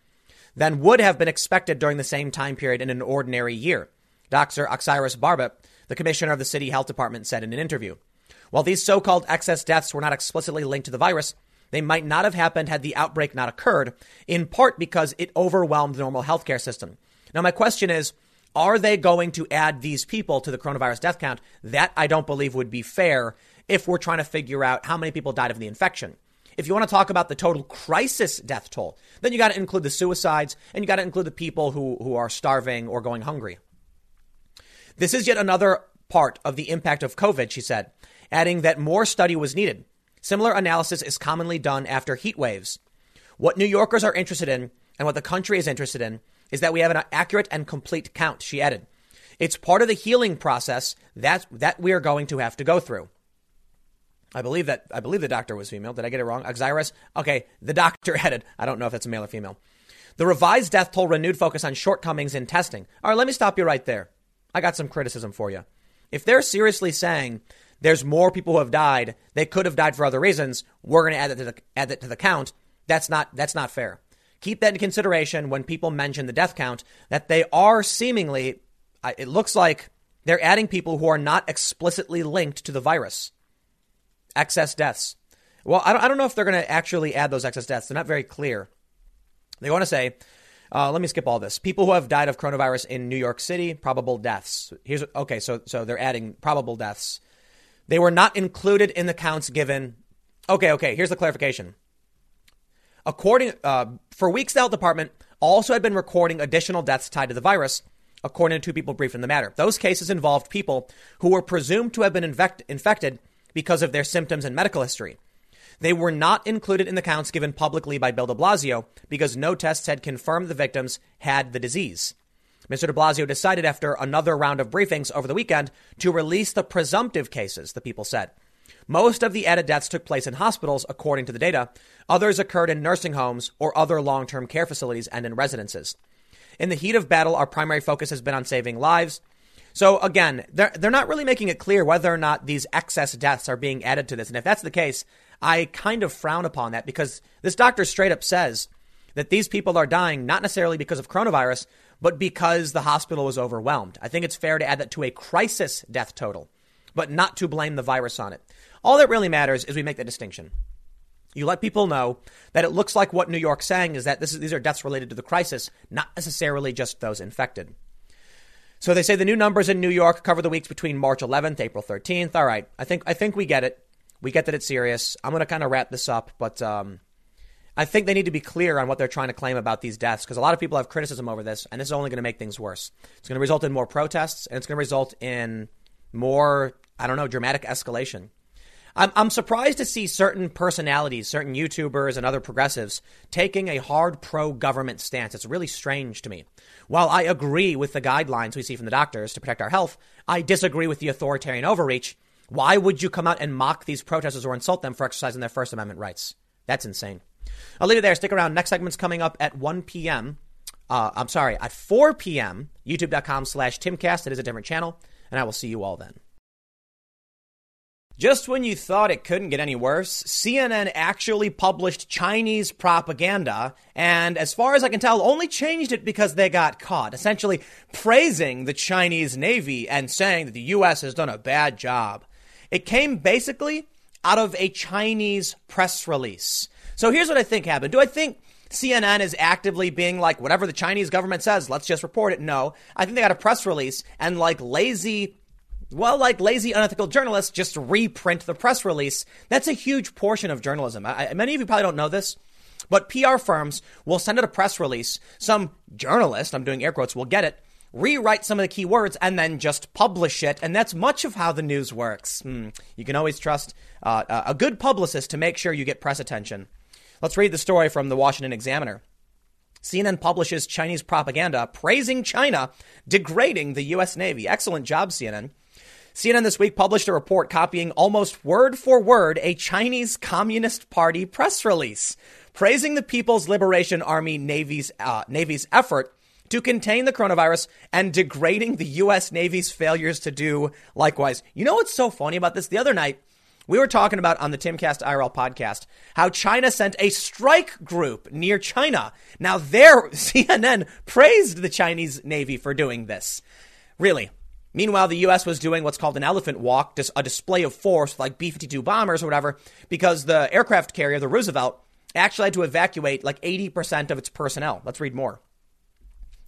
than would have been expected during the same time period in an ordinary year. Dr. Oxiris Barbot, the commissioner of the city health department said in an interview. While these so called excess deaths were not explicitly linked to the virus, they might not have happened had the outbreak not occurred, in part because it overwhelmed the normal healthcare system. Now, my question is are they going to add these people to the coronavirus death count? That I don't believe would be fair if we're trying to figure out how many people died of the infection. If you want to talk about the total crisis death toll, then you got to include the suicides and you got to include the people who, who are starving or going hungry. This is yet another part of the impact of COVID, she said, adding that more study was needed. Similar analysis is commonly done after heat waves. What New Yorkers are interested in and what the country is interested in is that we have an accurate and complete count, she added. It's part of the healing process that, that we are going to have to go through. I believe that I believe the doctor was female. Did I get it wrong? Osiris? Okay, the doctor added. I don't know if that's a male or female. The revised death toll renewed focus on shortcomings in testing. All right, let me stop you right there. I got some criticism for you. If they're seriously saying there's more people who have died, they could have died for other reasons, we're going to add that to the, add to the count. That's not that's not fair. Keep that in consideration when people mention the death count that they are seemingly it looks like they're adding people who are not explicitly linked to the virus. Excess deaths. Well, I don't, I don't know if they're going to actually add those excess deaths. They're not very clear. They want to say uh, let me skip all this. People who have died of coronavirus in New York City, probable deaths. Here's okay. So so they're adding probable deaths. They were not included in the counts given. Okay, okay. Here's the clarification. According uh, for weeks, the health department also had been recording additional deaths tied to the virus. According to two people briefed in the matter, those cases involved people who were presumed to have been infect- infected because of their symptoms and medical history. They were not included in the counts given publicly by Bill de Blasio because no tests had confirmed the victims had the disease. Mr. de Blasio decided after another round of briefings over the weekend to release the presumptive cases, the people said. Most of the added deaths took place in hospitals, according to the data. Others occurred in nursing homes or other long term care facilities and in residences. In the heat of battle, our primary focus has been on saving lives. So again, they're, they're not really making it clear whether or not these excess deaths are being added to this. And if that's the case, I kind of frown upon that because this doctor straight up says that these people are dying not necessarily because of coronavirus, but because the hospital was overwhelmed. I think it's fair to add that to a crisis death total, but not to blame the virus on it. All that really matters is we make the distinction. You let people know that it looks like what New York's saying is that is, these are deaths related to the crisis, not necessarily just those infected. So they say the new numbers in New York cover the weeks between March 11th, April 13th. All right, I think I think we get it. We get that it's serious. I'm going to kind of wrap this up, but um, I think they need to be clear on what they're trying to claim about these deaths because a lot of people have criticism over this, and this is only going to make things worse. It's going to result in more protests, and it's going to result in more, I don't know, dramatic escalation. I'm, I'm surprised to see certain personalities, certain YouTubers and other progressives taking a hard pro government stance. It's really strange to me. While I agree with the guidelines we see from the doctors to protect our health, I disagree with the authoritarian overreach why would you come out and mock these protesters or insult them for exercising their First Amendment rights? That's insane. I'll leave it there. Stick around. Next segment's coming up at 1 p.m. Uh, I'm sorry, at 4 p.m. YouTube.com slash Timcast. It is a different channel, and I will see you all then. Just when you thought it couldn't get any worse, CNN actually published Chinese propaganda, and as far as I can tell, only changed it because they got caught, essentially praising the Chinese Navy and saying that the U.S. has done a bad job. It came basically out of a Chinese press release. So here's what I think happened. Do I think CNN is actively being like, whatever the Chinese government says, let's just report it? No. I think they got a press release and like lazy, well, like lazy, unethical journalists just reprint the press release. That's a huge portion of journalism. I, many of you probably don't know this. But PR firms will send out a press release. Some journalist, I'm doing air quotes, will get it, rewrite some of the key words, and then just publish it. And that's much of how the news works. Hmm. You can always trust uh, a good publicist to make sure you get press attention. Let's read the story from the Washington Examiner. CNN publishes Chinese propaganda praising China, degrading the U.S. Navy. Excellent job, CNN. CNN this week published a report copying almost word for word a Chinese Communist Party press release, praising the People's Liberation Army Navy's, uh, Navy's effort to contain the coronavirus and degrading the U.S. Navy's failures to do likewise. You know what's so funny about this? The other night, we were talking about on the Timcast IRL podcast how China sent a strike group near China. Now, there, CNN praised the Chinese Navy for doing this. Really, Meanwhile, the U.S. was doing what's called an elephant walk, a display of force like B 52 bombers or whatever, because the aircraft carrier, the Roosevelt, actually had to evacuate like 80% of its personnel. Let's read more.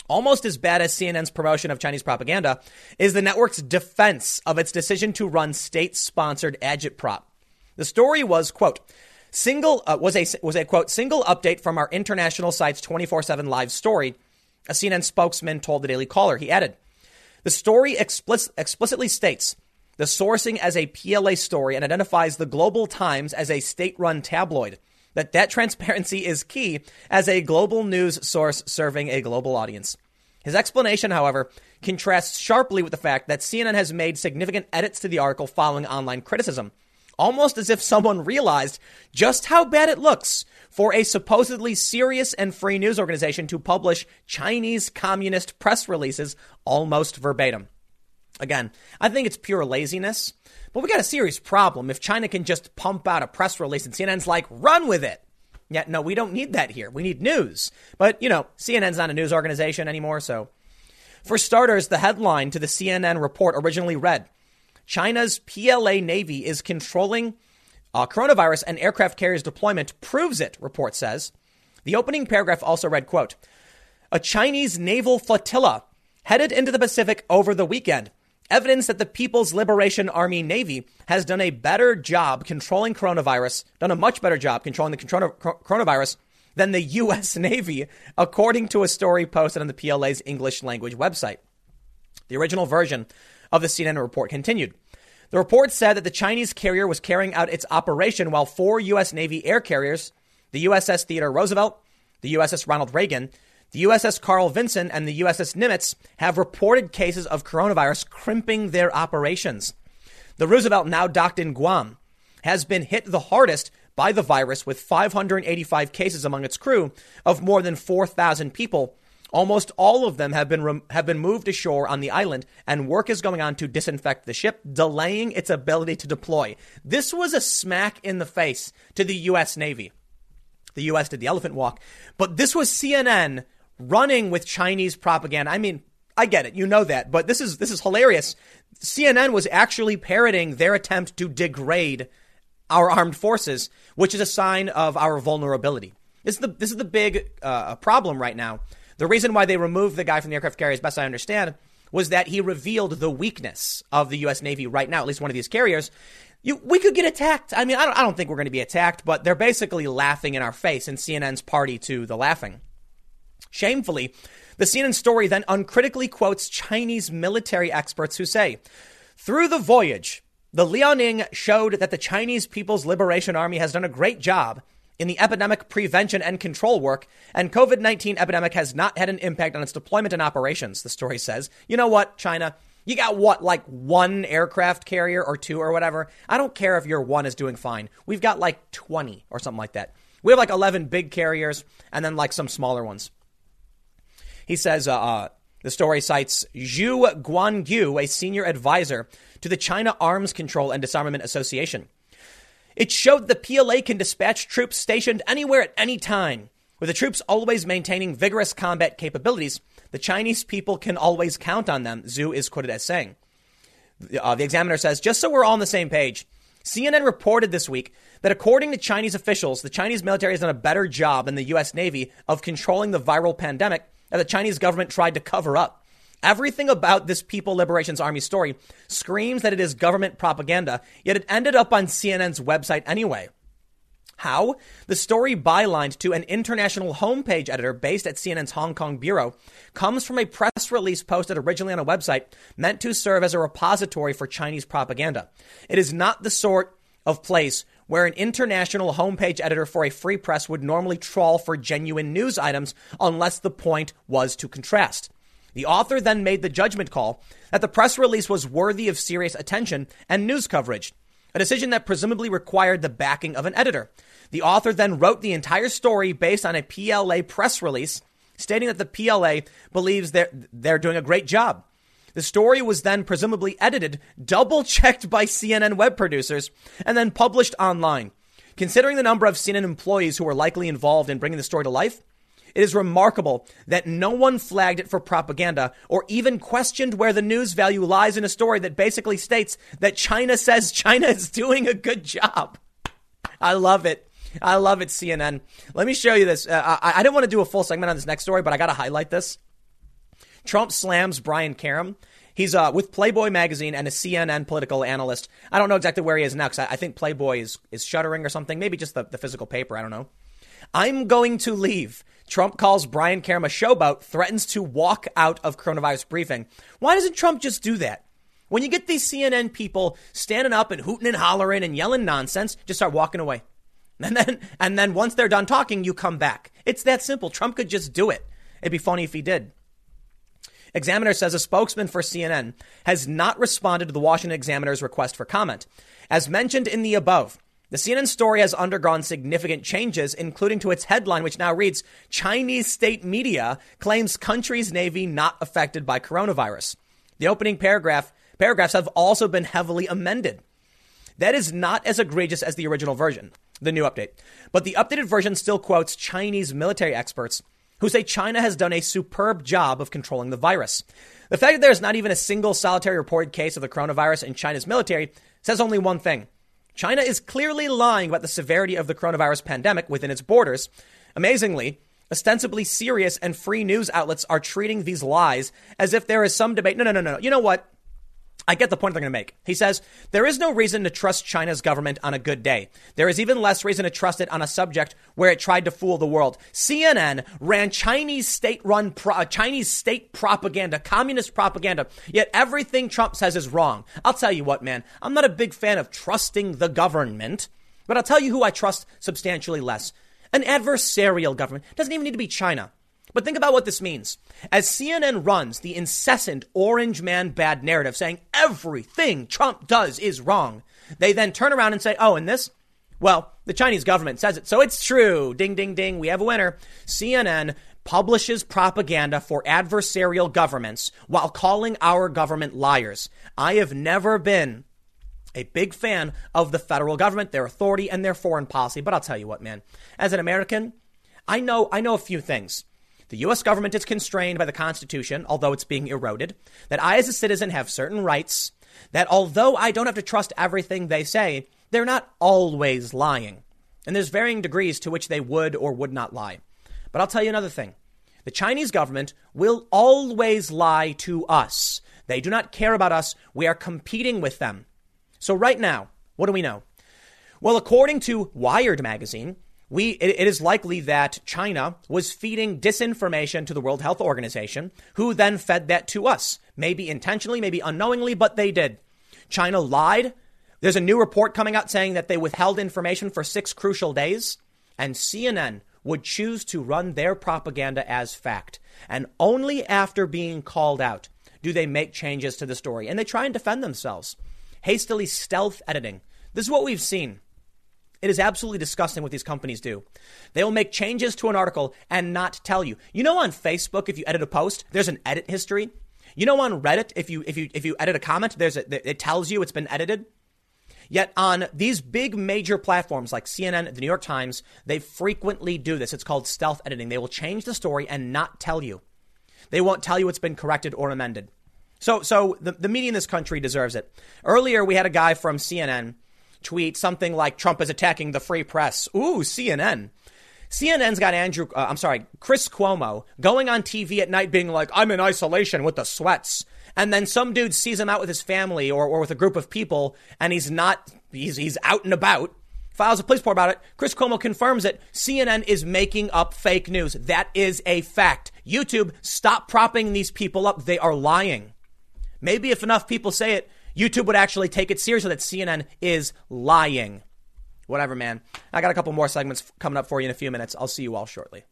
Almost as bad as CNN's promotion of Chinese propaganda is the network's defense of its decision to run state-sponsored agitprop. The story was, quote, single uh, was a was a quote single update from our international site's 24/7 live story. A CNN spokesman told the Daily Caller. He added, "The story explicit, explicitly states the sourcing as a PLA story and identifies the Global Times as a state-run tabloid." That that transparency is key as a global news source serving a global audience. His explanation, however, contrasts sharply with the fact that CNN has made significant edits to the article following online criticism, almost as if someone realized just how bad it looks for a supposedly serious and free news organization to publish Chinese communist press releases almost verbatim. Again, I think it's pure laziness. But we got a serious problem if China can just pump out a press release and CNN's like, run with it. Yeah, no, we don't need that here. We need news. But, you know, CNN's not a news organization anymore, so. For starters, the headline to the CNN report originally read China's PLA Navy is controlling uh, coronavirus and aircraft carriers deployment proves it, report says. The opening paragraph also read, quote, a Chinese naval flotilla headed into the Pacific over the weekend evidence that the People's Liberation Army Navy has done a better job controlling coronavirus, done a much better job controlling the coronavirus than the U.S. Navy, according to a story posted on the PLA's English language website. The original version of the CNN report continued. The report said that the Chinese carrier was carrying out its operation while four U.S. Navy air carriers, the USS Theodore Roosevelt, the USS Ronald Reagan, the USS Carl Vinson and the USS Nimitz have reported cases of coronavirus crimping their operations. The Roosevelt, now docked in Guam, has been hit the hardest by the virus with 585 cases among its crew of more than 4,000 people. Almost all of them have been have been moved ashore on the island, and work is going on to disinfect the ship, delaying its ability to deploy. This was a smack in the face to the U.S. Navy. The U.S. did the elephant walk, but this was CNN running with Chinese propaganda. I mean, I get it. You know that, but this is this is hilarious. CNN was actually parroting their attempt to degrade our armed forces, which is a sign of our vulnerability. This is the this is the big uh, problem right now. The reason why they removed the guy from the aircraft carrier, as best I understand, was that he revealed the weakness of the U.S. Navy right now. At least one of these carriers. You, we could get attacked. I mean, I don't, I don't think we're going to be attacked, but they're basically laughing in our face, and CNN's party to the laughing. Shamefully, the CNN story then uncritically quotes Chinese military experts who say, through the voyage, the Liaoning showed that the Chinese People's Liberation Army has done a great job in the epidemic prevention and control work, and COVID 19 epidemic has not had an impact on its deployment and operations, the story says. You know what, China? You got what, like one aircraft carrier or two or whatever? I don't care if your one is doing fine. We've got like 20 or something like that. We have like 11 big carriers and then like some smaller ones. He says uh, uh, the story cites Zhu Guangyu, a senior advisor to the China Arms Control and Disarmament Association. It showed the PLA can dispatch troops stationed anywhere at any time. With the troops always maintaining vigorous combat capabilities, the Chinese people can always count on them, Zhu is quoted as saying. Uh, the examiner says, just so we're all on the same page, CNN reported this week that according to Chinese officials, the Chinese military has done a better job than the U.S. Navy of controlling the viral pandemic that the Chinese government tried to cover up. Everything about this People Liberations Army story screams that it is government propaganda, yet it ended up on CNN's website anyway. How? The story bylined to an international homepage editor based at CNN's Hong Kong bureau comes from a press release posted originally on a website meant to serve as a repository for Chinese propaganda. It is not the sort of place where an international homepage editor for a free press would normally trawl for genuine news items unless the point was to contrast. The author then made the judgment call that the press release was worthy of serious attention and news coverage, a decision that presumably required the backing of an editor. The author then wrote the entire story based on a PLA press release stating that the PLA believes they're, they're doing a great job. The story was then presumably edited, double checked by CNN web producers, and then published online. Considering the number of CNN employees who were likely involved in bringing the story to life, It is remarkable that no one flagged it for propaganda or even questioned where the news value lies in a story that basically states that China says China is doing a good job. I love it. I love it, CNN. Let me show you this. Uh, I, I didn't want to do a full segment on this next story, but I got to highlight this. Trump slams Brian Karem. He's uh, with Playboy magazine and a CNN political analyst. I don't know exactly where he is now because I, I, think Playboy is, is shuttering or something. Maybe just the, the physical paper. I don't know. I'm going to leave. Trump calls Brian Karem a showboat, threatens to walk out of coronavirus briefing. Why doesn't Trump just do that? When you get these CNN people standing up and hooting and hollering and yelling nonsense, just start walking away. And then, and then once they're done talking, you come back. It's that simple. Trump could just do it. It'd be funny if he did. Examiner says a spokesman for CNN has not responded to the Washington Examiner's request for comment. As mentioned in the above, the CNN story has undergone significant changes, including to its headline, which now reads Chinese state media claims country's navy not affected by coronavirus. The opening paragraph paragraphs have also been heavily amended. That is not as egregious as the original version, the new update. But the updated version still quotes Chinese military experts who say China has done a superb job of controlling the virus. The fact that there is not even a single solitary reported case of the coronavirus in China's military says only one thing. China is clearly lying about the severity of the coronavirus pandemic within its borders. Amazingly, ostensibly serious and free news outlets are treating these lies as if there is some debate. No, no, no, no. You know what? I get the point they're going to make. He says, there is no reason to trust China's government on a good day. There is even less reason to trust it on a subject where it tried to fool the world. CNN ran Chinese state run, pro- uh, Chinese state propaganda, communist propaganda, yet everything Trump says is wrong. I'll tell you what, man, I'm not a big fan of trusting the government, but I'll tell you who I trust substantially less. An adversarial government. Doesn't even need to be China. But think about what this means. As CNN runs the incessant orange man bad narrative saying everything Trump does is wrong, they then turn around and say, oh, and this? Well, the Chinese government says it, so it's true. Ding, ding, ding. We have a winner. CNN publishes propaganda for adversarial governments while calling our government liars. I have never been a big fan of the federal government, their authority, and their foreign policy. But I'll tell you what, man. As an American, I know I know a few things. The U.S. government is constrained by the Constitution, although it's being eroded. That I, as a citizen, have certain rights. That although I don't have to trust everything they say, they're not always lying. And there's varying degrees to which they would or would not lie. But I'll tell you another thing. The Chinese government will always lie to us. They do not care about us. We are competing with them. So right now, what do we know? Well, according to Wired magazine, we, it, it is likely that China was feeding disinformation to the World Health Organization, who then fed that to us. Maybe intentionally, maybe unknowingly, but they did. China lied. There's a new report coming out saying that they withheld information for six crucial days, and CNN would choose to run their propaganda as fact. And only after being called out do they make changes to the story. And they try and defend themselves. Hastily stealth editing. This is what we've seen. It is absolutely disgusting what these companies do. They will make changes to an article and not tell you. You know, on Facebook, if you edit a post, there's an edit history. You know, on Reddit, if you if you if you edit a comment, there's a, it tells you it's been edited. Yet on these big major platforms like CNN, the New York Times, they frequently do this. It's called stealth editing. They will change the story and not tell you. They won't tell you it's been corrected or amended. So, so the, the media in this country deserves it. Earlier, we had a guy from CNN tweet something like Trump is attacking the free press. Ooh, CNN. CNN's got Andrew, uh, I'm sorry, Chris Cuomo going on TV at night being like, I'm in isolation with the sweats. And then some dude sees him out with his family or, or with a group of people and he's not, he's, he's out and about, files a police report about it. Chris Cuomo confirms it. CNN is making up fake news. That is a fact. YouTube, stop propping these people up. They are lying. Maybe if enough people say it, YouTube would actually take it seriously that CNN is lying. Whatever, man. I got a couple more segments coming up for you in a few minutes. I'll see you all shortly.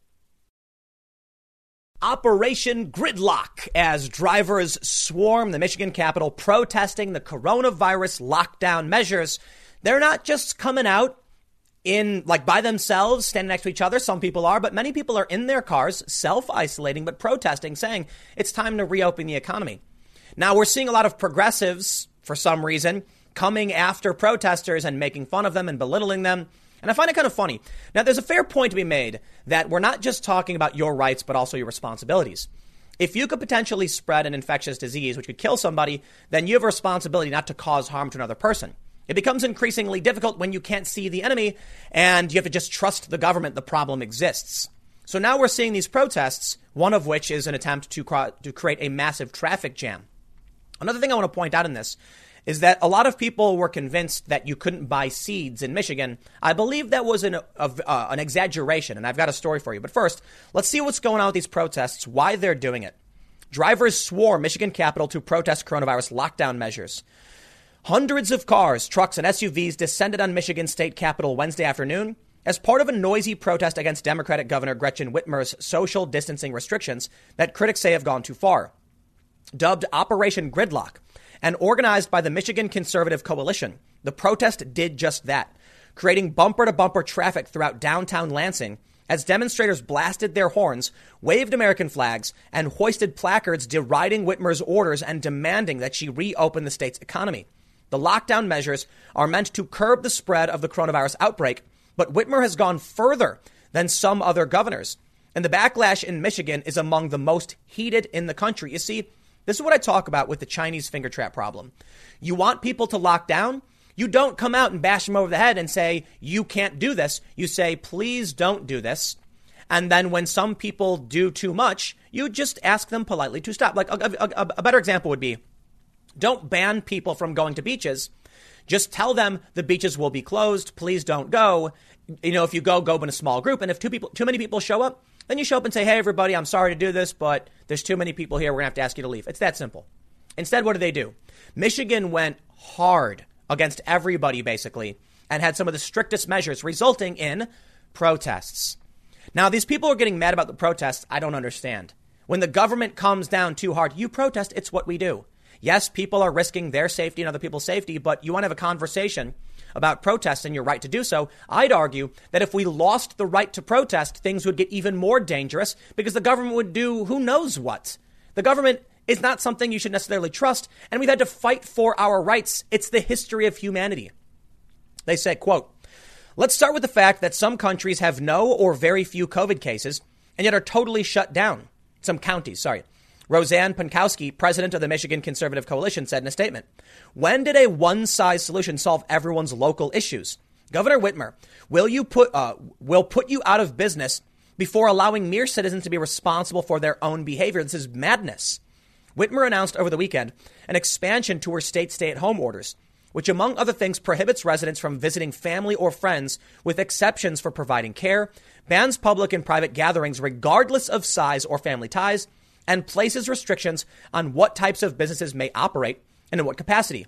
Operation Gridlock as drivers swarm the Michigan Capitol protesting the coronavirus lockdown measures. They're not just coming out in like by themselves, standing next to each other. Some people are, but many people are in their cars, self isolating, but protesting, saying it's time to reopen the economy. Now we're seeing a lot of progressives, for some reason, coming after protesters and making fun of them and belittling them. And I find it kind of funny. Now, there's a fair point to be made that we're not just talking about your rights, but also your responsibilities. If you could potentially spread an infectious disease which could kill somebody, then you have a responsibility not to cause harm to another person. It becomes increasingly difficult when you can't see the enemy and you have to just trust the government the problem exists. So now we're seeing these protests, one of which is an attempt to, cro- to create a massive traffic jam. Another thing I want to point out in this is that a lot of people were convinced that you couldn't buy seeds in Michigan. I believe that was an, uh, an exaggeration, and I've got a story for you. But first, let's see what's going on with these protests, why they're doing it. Drivers swore Michigan Capitol to protest coronavirus lockdown measures. Hundreds of cars, trucks, and SUVs descended on Michigan State Capitol Wednesday afternoon as part of a noisy protest against Democratic Governor Gretchen Whitmer's social distancing restrictions that critics say have gone too far. Dubbed Operation Gridlock and organized by the Michigan Conservative Coalition, the protest did just that, creating bumper to bumper traffic throughout downtown Lansing as demonstrators blasted their horns, waved American flags, and hoisted placards deriding Whitmer's orders and demanding that she reopen the state's economy. The lockdown measures are meant to curb the spread of the coronavirus outbreak, but Whitmer has gone further than some other governors. And the backlash in Michigan is among the most heated in the country. You see, this is what I talk about with the Chinese finger trap problem. You want people to lock down? You don't come out and bash them over the head and say, you can't do this. You say, please don't do this. And then when some people do too much, you just ask them politely to stop. Like a, a, a better example would be don't ban people from going to beaches. Just tell them the beaches will be closed. Please don't go. You know, if you go, go in a small group. And if two people, too many people show up, then you show up and say, "Hey, everybody, I'm sorry to do this, but there's too many people here. We're gonna have to ask you to leave." It's that simple. Instead, what do they do? Michigan went hard against everybody, basically, and had some of the strictest measures, resulting in protests. Now, these people are getting mad about the protests. I don't understand. When the government comes down too hard, you protest. It's what we do. Yes, people are risking their safety and other people's safety, but you want to have a conversation about protest and your right to do so. I'd argue that if we lost the right to protest, things would get even more dangerous because the government would do who knows what. The government is not something you should necessarily trust, and we've had to fight for our rights. It's the history of humanity. They say, quote, Let's start with the fact that some countries have no or very few COVID cases and yet are totally shut down. Some counties, sorry. Roseanne Pankowski, president of the Michigan Conservative Coalition, said in a statement When did a one size solution solve everyone's local issues? Governor Whitmer, will you put uh, will put you out of business before allowing mere citizens to be responsible for their own behavior? This is madness. Whitmer announced over the weekend an expansion to her state stay at home orders, which, among other things, prohibits residents from visiting family or friends with exceptions for providing care, bans public and private gatherings regardless of size or family ties, and places restrictions on what types of businesses may operate and in what capacity.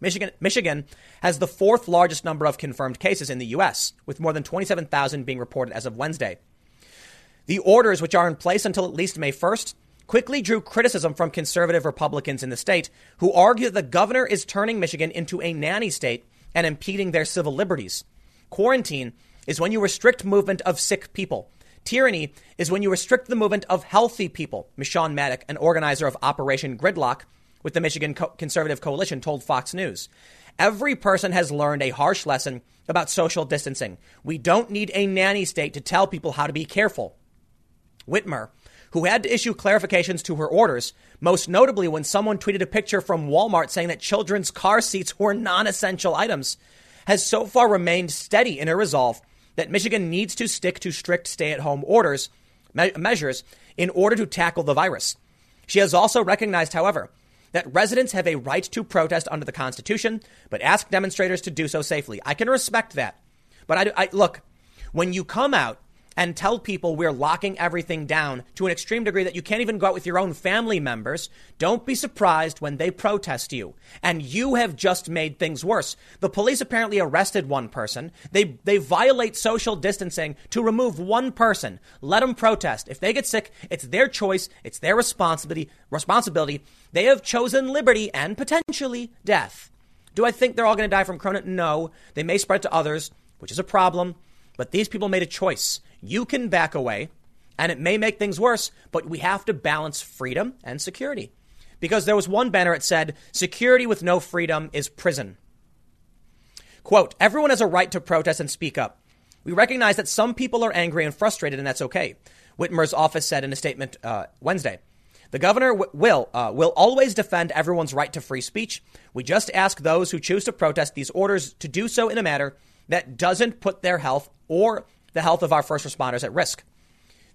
Michigan, Michigan has the fourth largest number of confirmed cases in the U.S., with more than 27,000 being reported as of Wednesday. The orders, which are in place until at least May 1st, quickly drew criticism from conservative Republicans in the state who argue that the governor is turning Michigan into a nanny state and impeding their civil liberties. Quarantine is when you restrict movement of sick people. Tyranny is when you restrict the movement of healthy people. Meshawn Maddock, an organizer of Operation Gridlock with the Michigan Co- Conservative Coalition, told Fox News. Every person has learned a harsh lesson about social distancing. We don't need a nanny state to tell people how to be careful. Whitmer, who had to issue clarifications to her orders, most notably when someone tweeted a picture from Walmart saying that children's car seats were non essential items, has so far remained steady in her resolve that Michigan needs to stick to strict stay at home orders, me- measures in order to tackle the virus. She has also recognized, however, that residents have a right to protest under the Constitution, but ask demonstrators to do so safely. I can respect that. But I, I look, when you come out and tell people we're locking everything down to an extreme degree that you can't even go out with your own family members, don't be surprised when they protest you. And you have just made things worse. The police apparently arrested one person. They, they violate social distancing to remove one person. Let them protest. If they get sick, it's their choice. It's their responsibility. Responsibility. They have chosen liberty and potentially death. Do I think they're all going to die from corona? No. They may spread to others, which is a problem. But these people made a choice. You can back away, and it may make things worse, but we have to balance freedom and security. Because there was one banner that said, security with no freedom is prison. Quote, everyone has a right to protest and speak up. We recognize that some people are angry and frustrated, and that's okay. Whitmer's office said in a statement uh, Wednesday. The governor w- will uh, will always defend everyone's right to free speech. We just ask those who choose to protest these orders to do so in a manner that doesn't put their health or the health of our first responders at risk.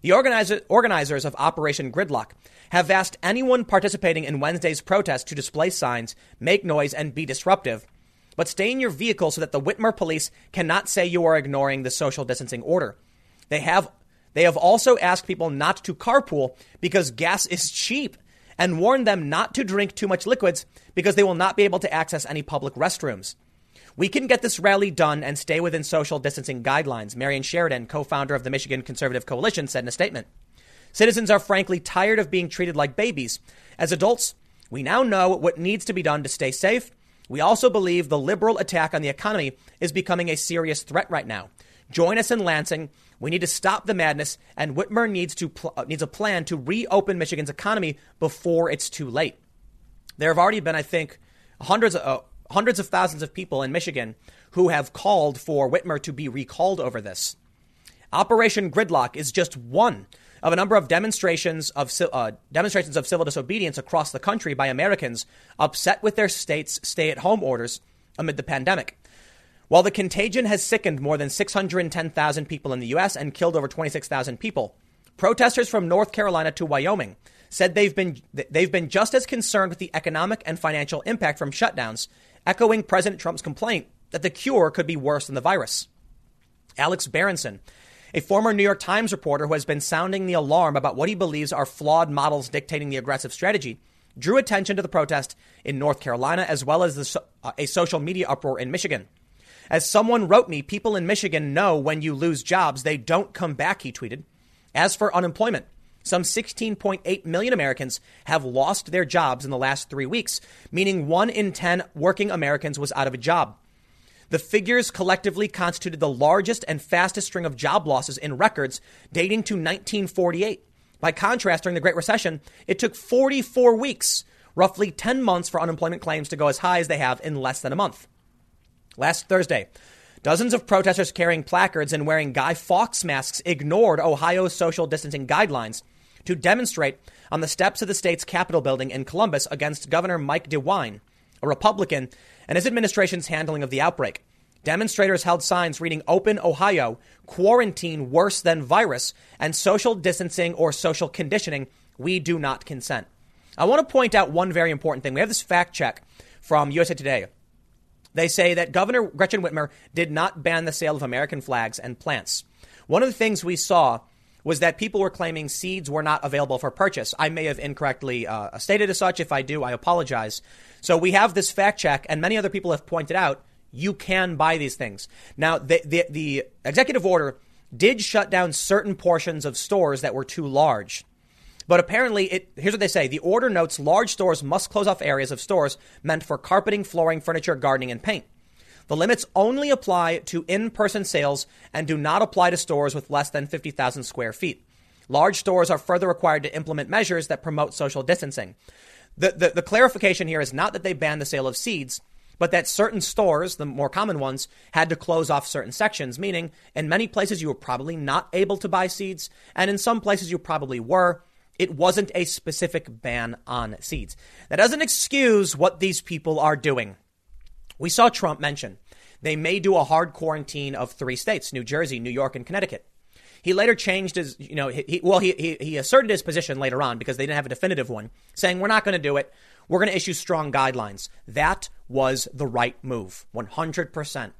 The organizer, organizers of Operation Gridlock have asked anyone participating in Wednesday's protest to display signs, make noise, and be disruptive, but stay in your vehicle so that the Whitmer police cannot say you are ignoring the social distancing order. They have they have also asked people not to carpool because gas is cheap and warned them not to drink too much liquids because they will not be able to access any public restrooms. We can get this rally done and stay within social distancing guidelines, Marian Sheridan, co founder of the Michigan Conservative Coalition, said in a statement. Citizens are frankly tired of being treated like babies. As adults, we now know what needs to be done to stay safe. We also believe the liberal attack on the economy is becoming a serious threat right now. Join us in Lansing. We need to stop the madness, and Whitmer needs to pl- uh, needs a plan to reopen Michigan's economy before it's too late. There have already been, I think, hundreds of, uh, hundreds of thousands of people in Michigan who have called for Whitmer to be recalled over this. Operation Gridlock is just one of a number of demonstrations of uh, demonstrations of civil disobedience across the country by Americans upset with their state's stay-at-home orders amid the pandemic. While the contagion has sickened more than 610,000 people in the U.S. and killed over 26,000 people, protesters from North Carolina to Wyoming said they've been they've been just as concerned with the economic and financial impact from shutdowns echoing President Trump's complaint that the cure could be worse than the virus. Alex Berenson, a former New York Times reporter who has been sounding the alarm about what he believes are flawed models dictating the aggressive strategy, drew attention to the protest in North Carolina as well as the, uh, a social media uproar in Michigan. As someone wrote me, people in Michigan know when you lose jobs, they don't come back, he tweeted. As for unemployment, some 16.8 million Americans have lost their jobs in the last three weeks, meaning one in 10 working Americans was out of a job. The figures collectively constituted the largest and fastest string of job losses in records dating to 1948. By contrast, during the Great Recession, it took 44 weeks, roughly 10 months, for unemployment claims to go as high as they have in less than a month. Last Thursday, Dozens of protesters carrying placards and wearing Guy Fawkes masks ignored Ohio's social distancing guidelines to demonstrate on the steps of the state's Capitol building in Columbus against Governor Mike DeWine, a Republican, and his administration's handling of the outbreak. Demonstrators held signs reading Open Ohio, Quarantine Worse Than Virus, and Social Distancing or Social Conditioning. We do not consent. I want to point out one very important thing. We have this fact check from USA Today. They say that Governor Gretchen Whitmer did not ban the sale of American flags and plants. One of the things we saw was that people were claiming seeds were not available for purchase. I may have incorrectly uh, stated as such. If I do, I apologize. So we have this fact check, and many other people have pointed out you can buy these things. Now, the, the, the executive order did shut down certain portions of stores that were too large. But apparently, it, here's what they say. The order notes large stores must close off areas of stores meant for carpeting, flooring, furniture, gardening, and paint. The limits only apply to in person sales and do not apply to stores with less than 50,000 square feet. Large stores are further required to implement measures that promote social distancing. The, the, the clarification here is not that they ban the sale of seeds, but that certain stores, the more common ones, had to close off certain sections, meaning in many places you were probably not able to buy seeds, and in some places you probably were. It wasn't a specific ban on seeds. That doesn't excuse what these people are doing. We saw Trump mention they may do a hard quarantine of three states New Jersey, New York, and Connecticut. He later changed his, you know, he, well, he, he, he asserted his position later on because they didn't have a definitive one, saying, we're not going to do it. We're going to issue strong guidelines. That was the right move, 100%.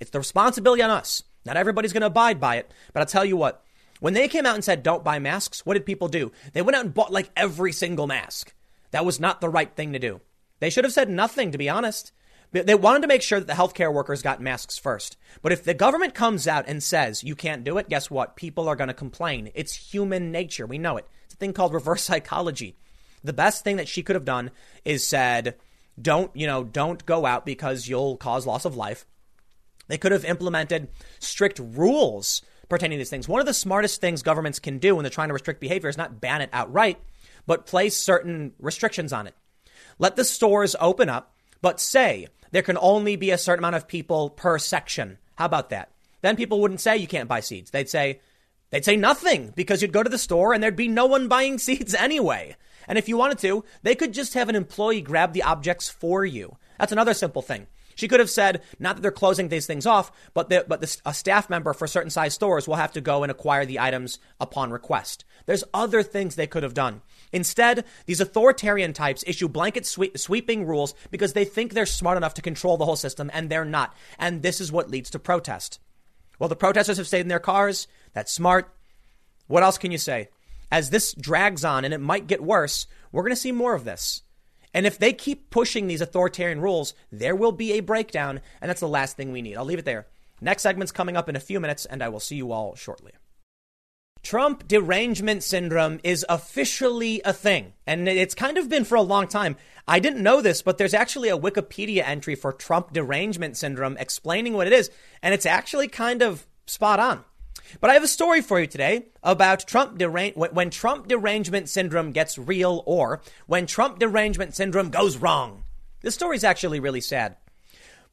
It's the responsibility on us. Not everybody's going to abide by it, but I'll tell you what, when they came out and said, don't buy masks, what did people do? They went out and bought like every single mask. That was not the right thing to do. They should have said nothing, to be honest. They wanted to make sure that the healthcare workers got masks first. But if the government comes out and says you can't do it, guess what? People are going to complain. It's human nature. We know it. It's a thing called reverse psychology. The best thing that she could have done is said, don't, you know, don't go out because you'll cause loss of life. They could have implemented strict rules pertaining to these things. One of the smartest things governments can do when they're trying to restrict behavior is not ban it outright, but place certain restrictions on it. Let the stores open up, but say there can only be a certain amount of people per section. How about that? Then people wouldn't say you can't buy seeds. They'd say, they'd say nothing because you'd go to the store and there'd be no one buying seeds anyway. And if you wanted to, they could just have an employee grab the objects for you. That's another simple thing. She could have said, not that they're closing these things off, but the, but the, a staff member for certain size stores will have to go and acquire the items upon request. There's other things they could have done. Instead, these authoritarian types issue blanket sweep, sweeping rules because they think they're smart enough to control the whole system, and they're not. And this is what leads to protest. Well, the protesters have stayed in their cars. That's smart. What else can you say? As this drags on, and it might get worse, we're going to see more of this. And if they keep pushing these authoritarian rules, there will be a breakdown, and that's the last thing we need. I'll leave it there. Next segment's coming up in a few minutes, and I will see you all shortly. Trump derangement syndrome is officially a thing, and it's kind of been for a long time. I didn't know this, but there's actually a Wikipedia entry for Trump derangement syndrome explaining what it is, and it's actually kind of spot on. But I have a story for you today about Trump derange- when Trump derangement syndrome gets real or when Trump derangement syndrome goes wrong. This story is actually really sad.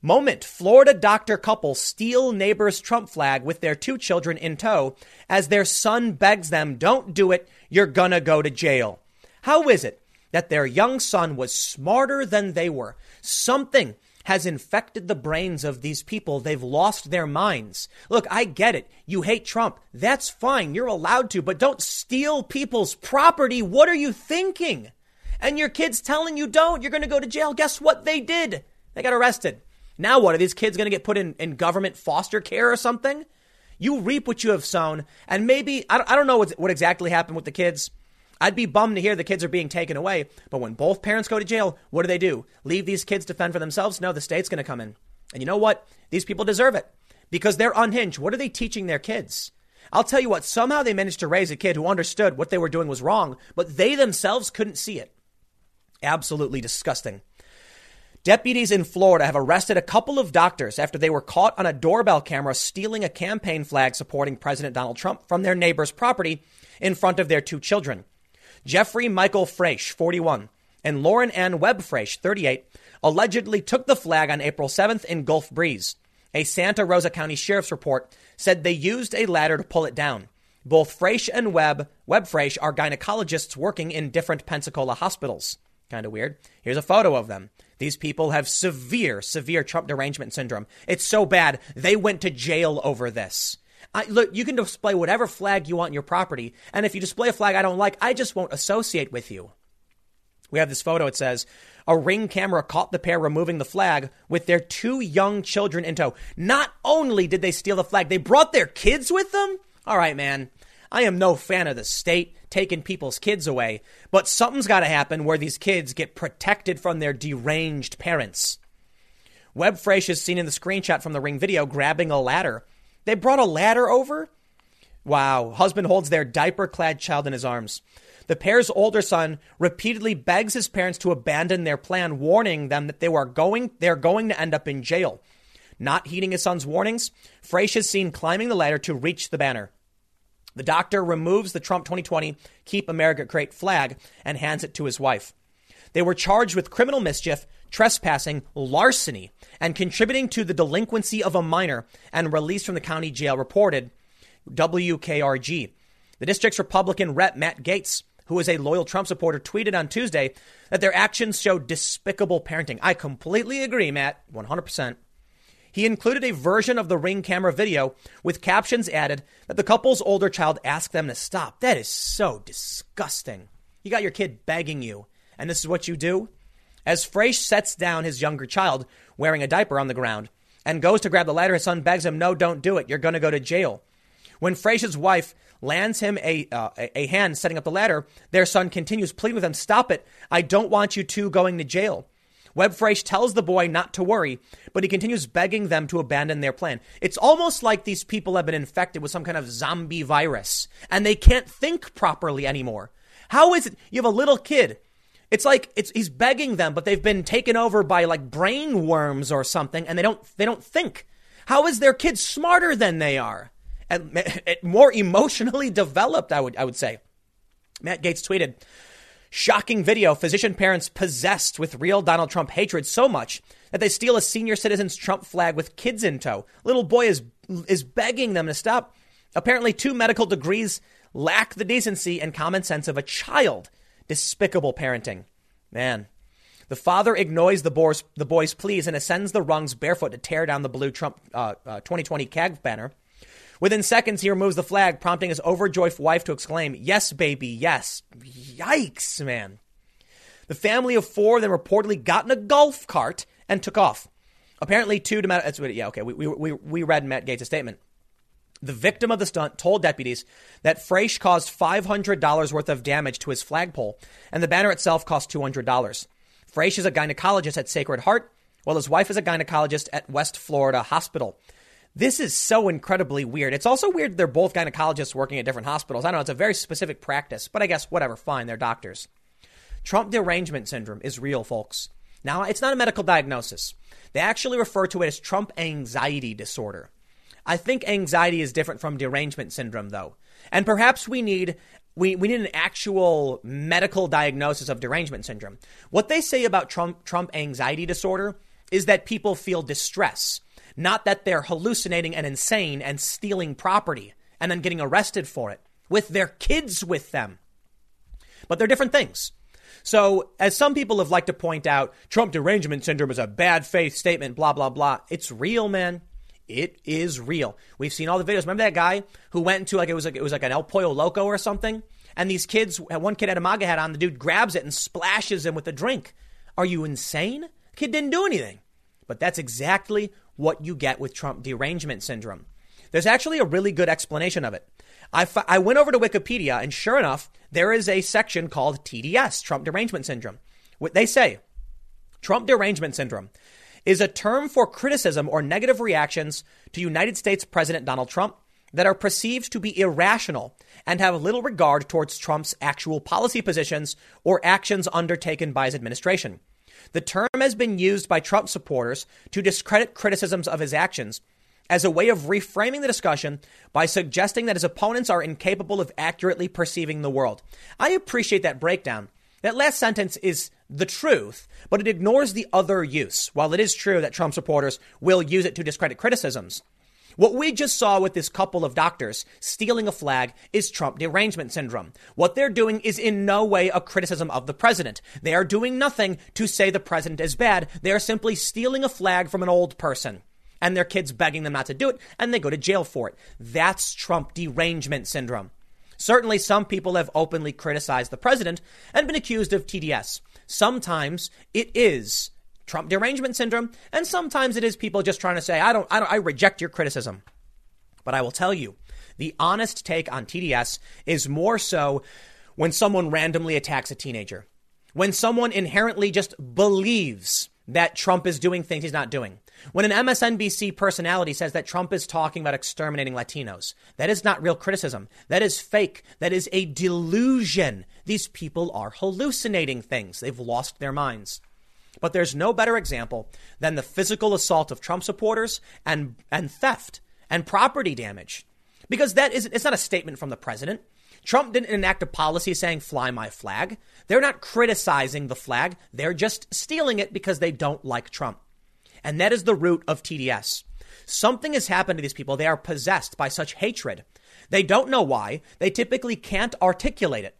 Moment Florida doctor couple steal neighbor's Trump flag with their two children in tow as their son begs them, Don't do it, you're gonna go to jail. How is it that their young son was smarter than they were? Something has infected the brains of these people. They've lost their minds. Look, I get it. You hate Trump. That's fine. You're allowed to, but don't steal people's property. What are you thinking? And your kid's telling you don't. You're going to go to jail. Guess what they did? They got arrested. Now what? Are these kids going to get put in, in government foster care or something? You reap what you have sown. And maybe, I don't, I don't know what, what exactly happened with the kids. I'd be bummed to hear the kids are being taken away. But when both parents go to jail, what do they do? Leave these kids to fend for themselves? No, the state's going to come in. And you know what? These people deserve it because they're unhinged. What are they teaching their kids? I'll tell you what, somehow they managed to raise a kid who understood what they were doing was wrong, but they themselves couldn't see it. Absolutely disgusting. Deputies in Florida have arrested a couple of doctors after they were caught on a doorbell camera stealing a campaign flag supporting President Donald Trump from their neighbor's property in front of their two children. Jeffrey Michael Fraiche, 41, and Lauren Ann Webb Fraiche, 38, allegedly took the flag on April 7th in Gulf Breeze. A Santa Rosa County Sheriff's report said they used a ladder to pull it down. Both Fraiche and Webb, Webb Fraiche, are gynecologists working in different Pensacola hospitals. Kind of weird. Here's a photo of them. These people have severe, severe Trump derangement syndrome. It's so bad, they went to jail over this. I, look, you can display whatever flag you want in your property, and if you display a flag I don't like, I just won't associate with you. We have this photo. It says a ring camera caught the pair removing the flag with their two young children in tow. Not only did they steal the flag, they brought their kids with them. All right, man. I am no fan of the state taking people's kids away, but something's got to happen where these kids get protected from their deranged parents. Webb Fraiche is seen in the screenshot from the ring video grabbing a ladder they brought a ladder over? Wow. Husband holds their diaper clad child in his arms. The pair's older son repeatedly begs his parents to abandon their plan, warning them that they were going, they're going to end up in jail. Not heeding his son's warnings, Fraiche is seen climbing the ladder to reach the banner. The doctor removes the Trump 2020 Keep America Great flag and hands it to his wife. They were charged with criminal mischief, trespassing, larceny, and contributing to the delinquency of a minor and released from the county jail, reported WKRG. The district's Republican rep, Matt Gaetz, who is a loyal Trump supporter, tweeted on Tuesday that their actions showed despicable parenting. I completely agree, Matt, 100%. He included a version of the ring camera video with captions added that the couple's older child asked them to stop. That is so disgusting. You got your kid begging you, and this is what you do? As Fraiche sets down his younger child, wearing a diaper on the ground, and goes to grab the ladder, his son begs him, No, don't do it. You're going to go to jail. When Fraiche's wife lands him a, uh, a hand setting up the ladder, their son continues pleading with him, Stop it. I don't want you two going to jail. Webb Fraiche tells the boy not to worry, but he continues begging them to abandon their plan. It's almost like these people have been infected with some kind of zombie virus and they can't think properly anymore. How is it you have a little kid it's like it's he's begging them, but they've been taken over by like brain worms or something, and they don't they don't think. How is their kid smarter than they are and more emotionally developed? I would I would say. Matt Gaetz tweeted. Shocking video physician parents possessed with real Donald Trump hatred so much that they steal a senior citizen's Trump flag with kids in tow. Little boy is, is begging them to stop. Apparently, two medical degrees lack the decency and common sense of a child. Despicable parenting. Man. The father ignores the boy's, the boy's pleas and ascends the rungs barefoot to tear down the blue Trump uh, uh, 2020 KAG banner. Within seconds, he removes the flag, prompting his overjoyed wife to exclaim, Yes, baby, yes. Yikes, man. The family of four then reportedly got in a golf cart and took off. Apparently, two to Matt. Yeah, okay. We, we, we read Matt Gaetz' statement. The victim of the stunt told deputies that Fraiche caused $500 worth of damage to his flagpole, and the banner itself cost $200. Fraiche is a gynecologist at Sacred Heart, while his wife is a gynecologist at West Florida Hospital. This is so incredibly weird. It's also weird they're both gynecologists working at different hospitals. I don't know, it's a very specific practice, but I guess whatever, fine, they're doctors. Trump derangement syndrome is real, folks. Now, it's not a medical diagnosis. They actually refer to it as Trump anxiety disorder. I think anxiety is different from derangement syndrome, though. And perhaps we need we, we need an actual medical diagnosis of derangement syndrome. What they say about Trump Trump anxiety disorder is that people feel distress, not that they're hallucinating and insane and stealing property and then getting arrested for it with their kids with them. But they're different things. So, as some people have liked to point out, Trump derangement syndrome is a bad faith statement, blah, blah, blah. It's real, man. It is real. We've seen all the videos. Remember that guy who went into like it was like it was like an El Pollo Loco or something? And these kids, one kid had a MAGA hat on. The dude grabs it and splashes him with a drink. Are you insane? Kid didn't do anything. But that's exactly what you get with Trump derangement syndrome. There's actually a really good explanation of it. I, f- I went over to Wikipedia, and sure enough, there is a section called TDS, Trump Derangement Syndrome. What they say, Trump Derangement Syndrome is a term for criticism or negative reactions to United States President Donald Trump that are perceived to be irrational and have little regard towards Trump's actual policy positions or actions undertaken by his administration. The term has been used by Trump supporters to discredit criticisms of his actions as a way of reframing the discussion by suggesting that his opponents are incapable of accurately perceiving the world. I appreciate that breakdown. That last sentence is the truth, but it ignores the other use. While it is true that Trump supporters will use it to discredit criticisms, what we just saw with this couple of doctors stealing a flag is Trump derangement syndrome. What they're doing is in no way a criticism of the president. They are doing nothing to say the president is bad. They are simply stealing a flag from an old person and their kids begging them not to do it, and they go to jail for it. That's Trump derangement syndrome. Certainly, some people have openly criticized the president and been accused of TDS. Sometimes it is Trump derangement syndrome, and sometimes it is people just trying to say, I don't, I don't, I reject your criticism. But I will tell you, the honest take on TDS is more so when someone randomly attacks a teenager. When someone inherently just believes that Trump is doing things he's not doing. When an MSNBC personality says that Trump is talking about exterminating Latinos, that is not real criticism. That is fake. That is a delusion. These people are hallucinating things. They've lost their minds. But there's no better example than the physical assault of Trump supporters and, and theft and property damage. Because that is, it's not a statement from the president. Trump didn't enact a policy saying fly my flag. They're not criticizing the flag. They're just stealing it because they don't like Trump. And that is the root of TDS. Something has happened to these people. They are possessed by such hatred. They don't know why. They typically can't articulate it.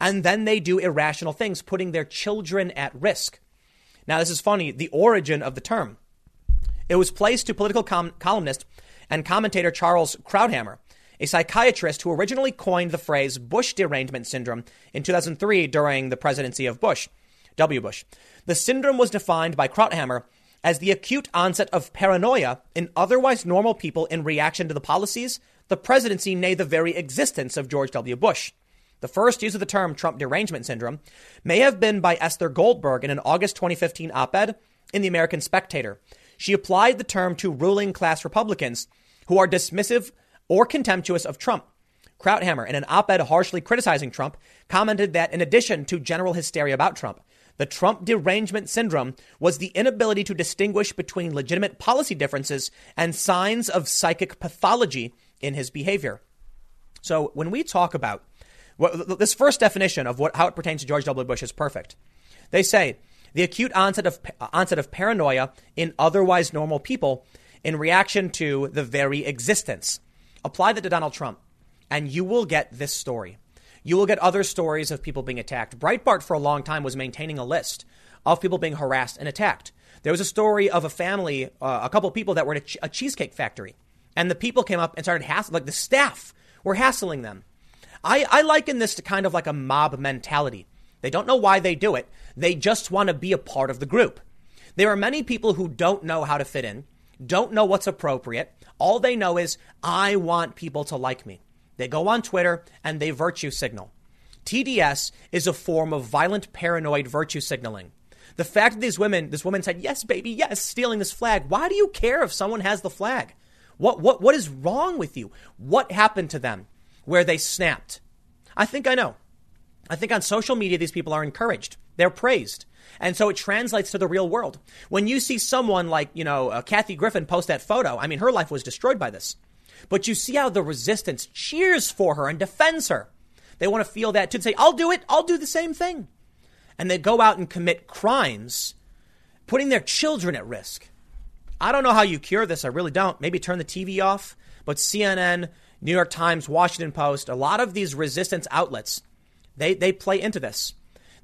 And then they do irrational things, putting their children at risk. Now, this is funny the origin of the term. It was placed to political com- columnist and commentator Charles Krauthammer, a psychiatrist who originally coined the phrase Bush derangement syndrome in 2003 during the presidency of Bush, W. Bush. The syndrome was defined by Krauthammer as the acute onset of paranoia in otherwise normal people in reaction to the policies, the presidency, nay, the very existence of George W. Bush. The first use of the term Trump derangement syndrome may have been by Esther Goldberg in an August 2015 op ed in the American Spectator. She applied the term to ruling class Republicans who are dismissive or contemptuous of Trump. Krauthammer, in an op ed harshly criticizing Trump, commented that in addition to general hysteria about Trump, the Trump derangement syndrome was the inability to distinguish between legitimate policy differences and signs of psychic pathology in his behavior. So when we talk about Well, this first definition of what, how it pertains to George W. Bush is perfect. They say the acute onset of, onset of paranoia in otherwise normal people in reaction to the very existence. Apply that to Donald Trump, and you will get this story. You will get other stories of people being attacked. Breitbart, for a long time, was maintaining a list of people being harassed and attacked. There was a story of a family, uh, a couple of people that were at a, a, cheesecake factory, and the people came up and started hassling, like the staff were hassling them. I, I liken this to kind of like a mob mentality. They don't know why they do it. They just want to be a part of the group. There are many people who don't know how to fit in, don't know what's appropriate. All they know is, I want people to like me. They go on Twitter and they virtue signal. TDS is a form of violent paranoid virtue signaling. The fact that these women, this woman said, yes, baby, yes, stealing this flag. Why do you care if someone has the flag? What, what, what is wrong with you? What happened to them where they snapped? I think I know. I think on social media, these people are encouraged. They're praised. And so it translates to the real world. When you see someone like, you know, uh, Kathy Griffin post that photo, I mean, her life was destroyed by this. But you see how the resistance cheers for her and defends her. They want to feel that too. Say, I'll do it. I'll do the same thing. And they go out and commit crimes, putting their children at risk. I don't know how you cure this. I really don't. Maybe turn the TV off. But CNN, New York Times, Washington Post, a lot of these resistance outlets, they, they play into this.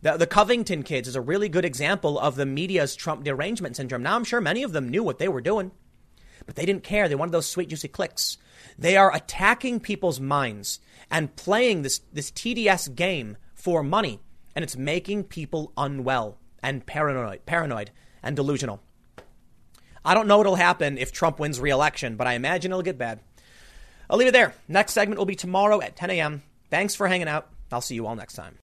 The, the Covington kids is a really good example of the media's Trump derangement syndrome. Now, I'm sure many of them knew what they were doing, but they didn't care. They wanted those sweet, juicy clicks. They are attacking people's minds and playing this, this TDS game for money, and it's making people unwell and paranoid, paranoid and delusional. I don't know what'll happen if Trump wins re-election, but I imagine it'll get bad. I'll leave it there. Next segment will be tomorrow at 10 a.m. Thanks for hanging out. I'll see you all next time.